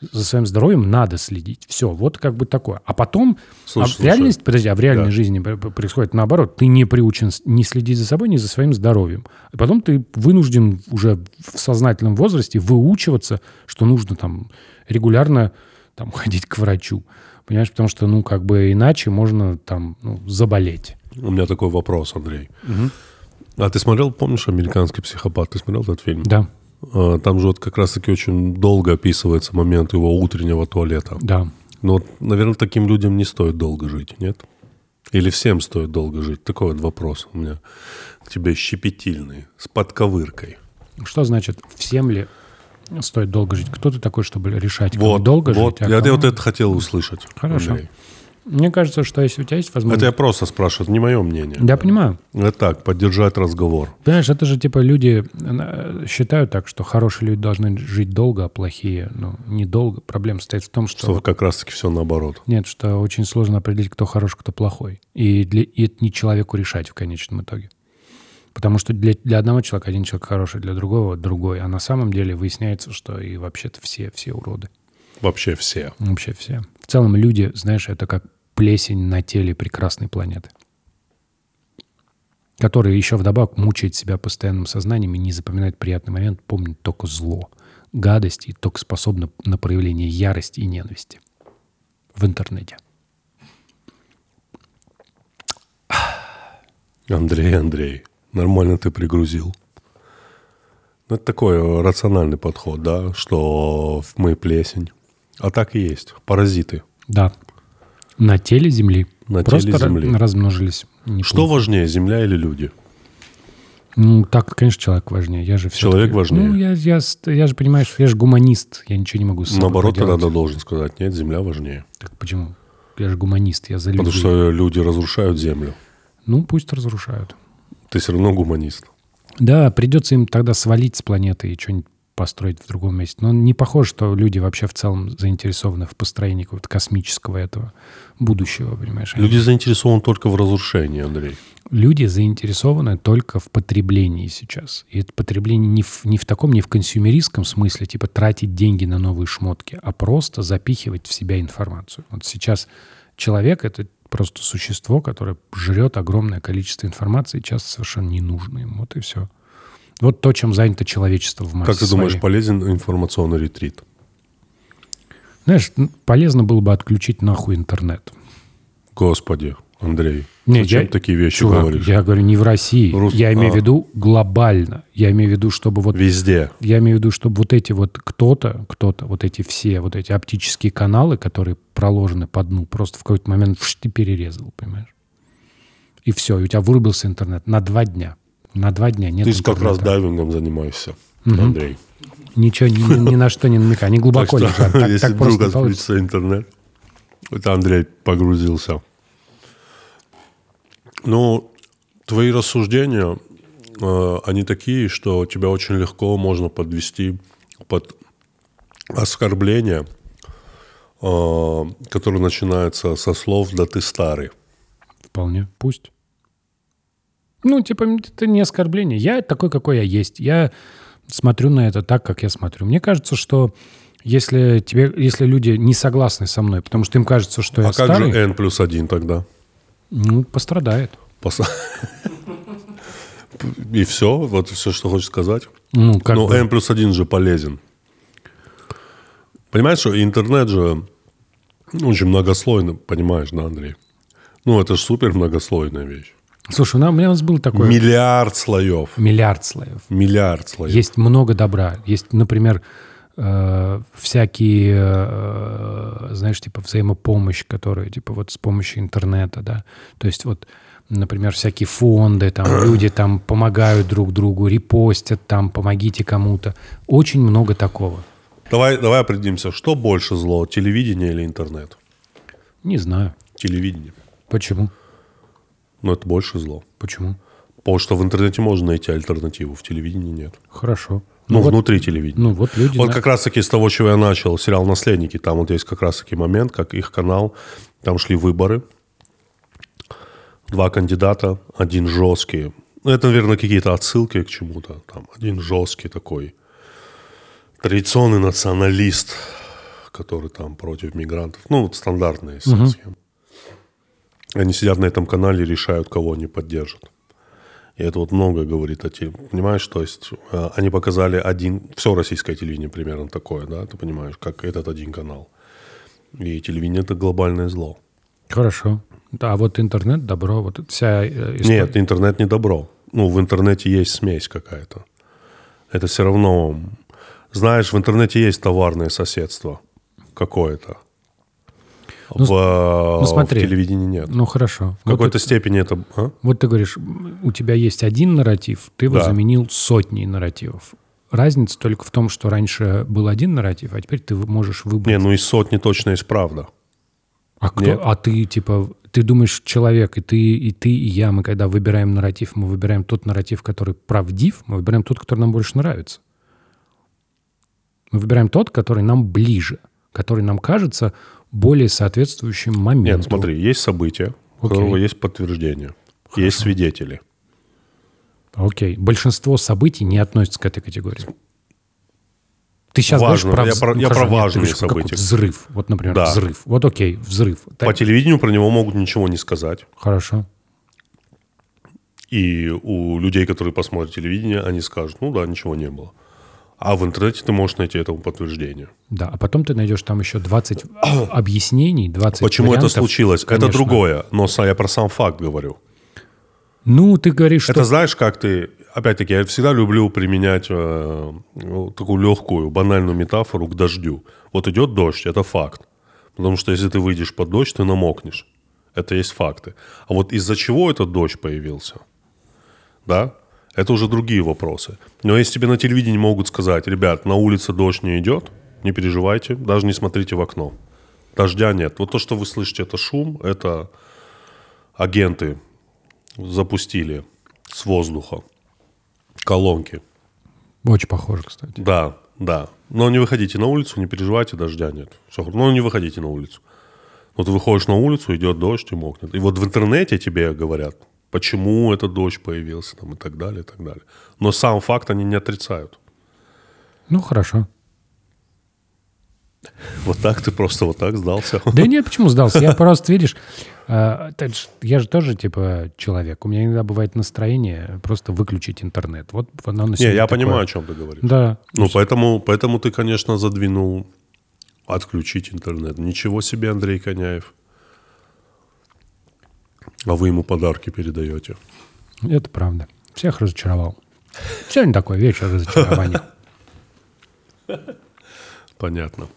Speaker 1: За своим здоровьем надо следить. Все, вот как бы такое. А потом,
Speaker 2: Слушай,
Speaker 1: а в
Speaker 2: слушай.
Speaker 1: подожди, а в реальной
Speaker 2: Да.
Speaker 1: жизни происходит наоборот. Ты не приучен не следить за собой, ни за своим здоровьем. И потом ты вынужден уже в сознательном возрасте выучиваться, что нужно там регулярно там, ходить к врачу. Понимаешь, потому что, ну, как бы иначе можно там ну, заболеть.
Speaker 2: У меня такой вопрос, Андрей. А ты смотрел, помнишь, «Американский психопат»? Ты смотрел этот фильм?
Speaker 1: Да,
Speaker 2: А, Там же вот как раз-таки очень долго описывается момент его утреннего туалета.
Speaker 1: да.
Speaker 2: Вот, наверное, таким людям не стоит долго жить, нет? Или всем стоит долго жить? Такой вот вопрос у меня к тебе щепетильный, с подковыркой.
Speaker 1: Что значит, всем ли стоит долго жить? Кто ты такой, чтобы решать,
Speaker 2: Вот,
Speaker 1: долго
Speaker 2: вот.
Speaker 1: жить? а
Speaker 2: я, я
Speaker 1: кому-
Speaker 2: вот это хотел услышать.
Speaker 1: Хорошо.
Speaker 2: Андрей.
Speaker 1: Мне кажется, что если у тебя есть возможность...
Speaker 2: Это я просто спрашиваю, это не мое мнение.
Speaker 1: Я понимаю.
Speaker 2: Это так, поддержать разговор.
Speaker 1: Понимаешь, это же типа люди э, считают так, что хорошие люди должны жить долго, а плохие, ну, недолго. Проблема состоит в том, что...
Speaker 2: Что как раз-таки все наоборот.
Speaker 1: Нет, что очень сложно определить, кто хороший, кто плохой. И, для, и это не человеку решать в конечном итоге. Потому что для, для одного человека один человек хороший, для другого другой. А на самом деле выясняется, что и вообще-то все, все уроды.
Speaker 2: Вообще все.
Speaker 1: Вообще все. В целом люди, знаешь, это как плесень на теле прекрасной планеты. Которая еще вдобавок мучает себя постоянным сознанием и не запоминает приятный момент, помнит только зло, гадость и только способна на проявление ярости и ненависти в интернете.
Speaker 2: Андрей, Андрей, нормально ты пригрузил. Ну, Это такой э, рациональный подход, да, что мы плесень. А так и есть. Паразиты.
Speaker 1: Да. На теле Земли.
Speaker 2: На
Speaker 1: Просто
Speaker 2: теле Земли.
Speaker 1: размножились. Не
Speaker 2: Что важнее, земля или люди?
Speaker 1: Ну, так, конечно, человек важнее. Я же
Speaker 2: Человек важнее?
Speaker 1: Ну, я, я, я же, понимаешь, я же гуманист. Я ничего не могу с собой
Speaker 2: Наоборот,
Speaker 1: поделать.
Speaker 2: тогда должен сказать, нет, земля важнее.
Speaker 1: Так почему? Я же гуманист, я за людей.
Speaker 2: Потому что люди разрушают землю.
Speaker 1: Ну, пусть разрушают.
Speaker 2: Ты все равно гуманист.
Speaker 1: Да, придется им тогда свалить с планеты и что-нибудь построить в другом месте. Но не похоже, что люди вообще в целом заинтересованы в построении какого-то космического этого будущего, понимаешь? Они-
Speaker 2: Люди заинтересованы только в разрушении, Андрей.
Speaker 1: Люди заинтересованы только в потреблении сейчас. И это потребление не в, не в таком, не в консюмеристском смысле, типа тратить деньги на новые шмотки, а просто запихивать в себя информацию. Вот сейчас человек — это просто существо, которое жрет огромное количество информации, часто совершенно не нужно ему. Вот и все. Вот то, чем занято человечество в массе
Speaker 2: Как ты думаешь,
Speaker 1: своей.
Speaker 2: полезен информационный ретрит?
Speaker 1: Знаешь, полезно было бы отключить нахуй интернет.
Speaker 2: Господи, Андрей,
Speaker 1: Не,
Speaker 2: зачем
Speaker 1: я-
Speaker 2: такие вещи
Speaker 1: Чувак,
Speaker 2: говоришь?
Speaker 1: я говорю не в России.
Speaker 2: Рус-
Speaker 1: Я имею в
Speaker 2: а.
Speaker 1: виду глобально. Я имею в виду, чтобы вот
Speaker 2: Везде.
Speaker 1: Я имею в виду, чтобы вот эти вот кто-то, кто-то, вот эти все, вот эти оптические каналы, которые проложены по дну, просто в какой-то момент вш, ты перерезал, понимаешь? И все, и у тебя вырубился интернет на два дня. На два дня нет
Speaker 2: Ты же как раз дайвингом занимаешься, Андрей.
Speaker 1: Ничего, ни, ни- на что не намекай. Они глубоко
Speaker 2: Так что,
Speaker 1: лежат. Так,
Speaker 2: если
Speaker 1: так
Speaker 2: вдруг отключится интернет, это Андрей погрузился. Ну, твои рассуждения, э, они такие, что тебя очень легко можно подвести под оскорбление, э, которое начинается со слов «да ты старый».
Speaker 1: Вполне, пусть. Ну, типа, это не оскорбление. Я такой, какой я есть. Я смотрю на это так, как я смотрю. Мне кажется, что если, тебе, если люди не согласны со мной, потому что им кажется, что я
Speaker 2: А как
Speaker 1: старый,
Speaker 2: же N плюс один тогда?
Speaker 1: ну, пострадает.
Speaker 2: Пос- И все? Вот все, что хочешь сказать?
Speaker 1: Ну, как
Speaker 2: Но
Speaker 1: бы.
Speaker 2: N плюс один же полезен. Понимаешь, что интернет же очень многослойный, понимаешь, да, Андрей? Ну, это же супер многослойная вещь.
Speaker 1: Слушай, у нас, у меня у нас был такой
Speaker 2: Миллиард слоев.
Speaker 1: миллиард слоев.
Speaker 2: Миллиард слоев.
Speaker 1: Есть много добра. Есть, например, э, всякие, э, знаешь, типа взаимопомощь, которая, типа, вот с помощью интернета, да. То есть вот, например, всякие фонды, там люди там помогают друг другу, репостят там, помогите кому-то. Очень много такого.
Speaker 2: Давай, давай определимся, что больше зло, телевидение или интернет?
Speaker 1: Не знаю.
Speaker 2: Телевидение.
Speaker 1: Почему?
Speaker 2: Но это больше зло.
Speaker 1: Почему?
Speaker 2: Потому что в интернете можно найти альтернативу, в телевидении нет.
Speaker 1: Хорошо.
Speaker 2: Ну,
Speaker 1: вот,
Speaker 2: внутри телевидения.
Speaker 1: ну, вот люди...
Speaker 2: Вот
Speaker 1: на-
Speaker 2: как раз-таки с того, чего я начал, сериал «Наследники», там вот есть как раз-таки момент, как их канал, там шли выборы, два кандидата, один жесткий, ну, это, наверное, какие-то отсылки к чему-то, там, один жесткий такой, традиционный националист, который там против мигрантов. Ну, вот стандартные угу. схемы. Они сидят на этом канале и решают, кого они поддержат. И это вот много говорит о тебе. Понимаешь, то есть э, они показали один... Все российское телевидение примерно такое, да? Ты понимаешь, как этот один канал. И телевидение – это глобальное зло.
Speaker 1: Хорошо. Да, а вот интернет – добро. Вот вся
Speaker 2: э, история... Нет, интернет не добро. Ну, в интернете есть смесь какая-то. Это все равно... Знаешь, в интернете есть товарное соседство какое-то. Ну, в, ну, смотри, в телевидении нет.
Speaker 1: Ну хорошо.
Speaker 2: В вот какой-то это, степени это... А?
Speaker 1: Вот ты говоришь, у тебя есть один нарратив, ты его да. заменил сотней нарративов. Разница только в том, что раньше был один нарратив, а теперь ты можешь выбрать...
Speaker 2: Не, ну из сотни точно есть правда.
Speaker 1: А, кто, а ты, типа, ты думаешь, человек, и ты, и ты, и я, мы когда выбираем нарратив, мы выбираем тот нарратив, который правдив, мы выбираем тот, который нам больше нравится. Мы выбираем тот, который нам ближе, который нам кажется более соответствующим моменту.
Speaker 2: Нет, смотри, есть события, у которого есть подтверждение, Хорошо. есть свидетели.
Speaker 1: Окей. Большинство событий не относятся к этой категории. Ты сейчас
Speaker 2: Важно.
Speaker 1: говоришь
Speaker 2: про... Я про, я про важные события.
Speaker 1: взрыв. Вот, например, да. взрыв. Вот окей, взрыв.
Speaker 2: По так. телевидению про него могут ничего не сказать.
Speaker 1: Хорошо.
Speaker 2: И у людей, которые посмотрят телевидение, они скажут, ну да, ничего не было. А в интернете ты можешь найти этому подтверждение.
Speaker 1: Да, а потом ты найдешь там еще 20 объяснений, 20
Speaker 2: Почему вариантов. это случилось? Конечно. Это другое, но я про сам факт говорю.
Speaker 1: Ну, ты говоришь, что...
Speaker 2: Это знаешь, как ты... Опять-таки, я всегда люблю применять э, такую легкую, банальную метафору к дождю. Вот идет дождь, это факт. Потому что если ты выйдешь под дождь, ты намокнешь. Это есть факты. А вот из-за чего этот дождь появился? Да? Это уже другие вопросы. Но если тебе на телевидении могут сказать, ребят, на улице дождь не идет, не переживайте, даже не смотрите в окно. Дождя нет. Вот то, что вы слышите, это шум, это агенты запустили с воздуха колонки.
Speaker 1: Очень похоже, кстати.
Speaker 2: Да, да. Но не выходите на улицу, не переживайте, дождя нет. Все, но не выходите на улицу. Вот выходишь на улицу, идет дождь и мокнет. И вот в интернете тебе говорят, почему этот дождь появился там, и так далее, и так далее. Но сам факт они не отрицают.
Speaker 1: Ну, хорошо.
Speaker 2: Вот так ты просто вот так сдался?
Speaker 1: Да нет, почему сдался? Я просто, видишь, а, я же тоже, типа, человек. У меня иногда бывает настроение просто выключить интернет. Вот
Speaker 2: оно на Не, я такое. понимаю, о чем ты говоришь.
Speaker 1: Да.
Speaker 2: Ну, поэтому, поэтому ты, конечно, задвинул отключить интернет. Ничего себе, Андрей Коняев. А вы ему подарки передаете.
Speaker 1: Это правда. Всех разочаровал. Сегодня такой вечер разочарования.
Speaker 2: Понятно.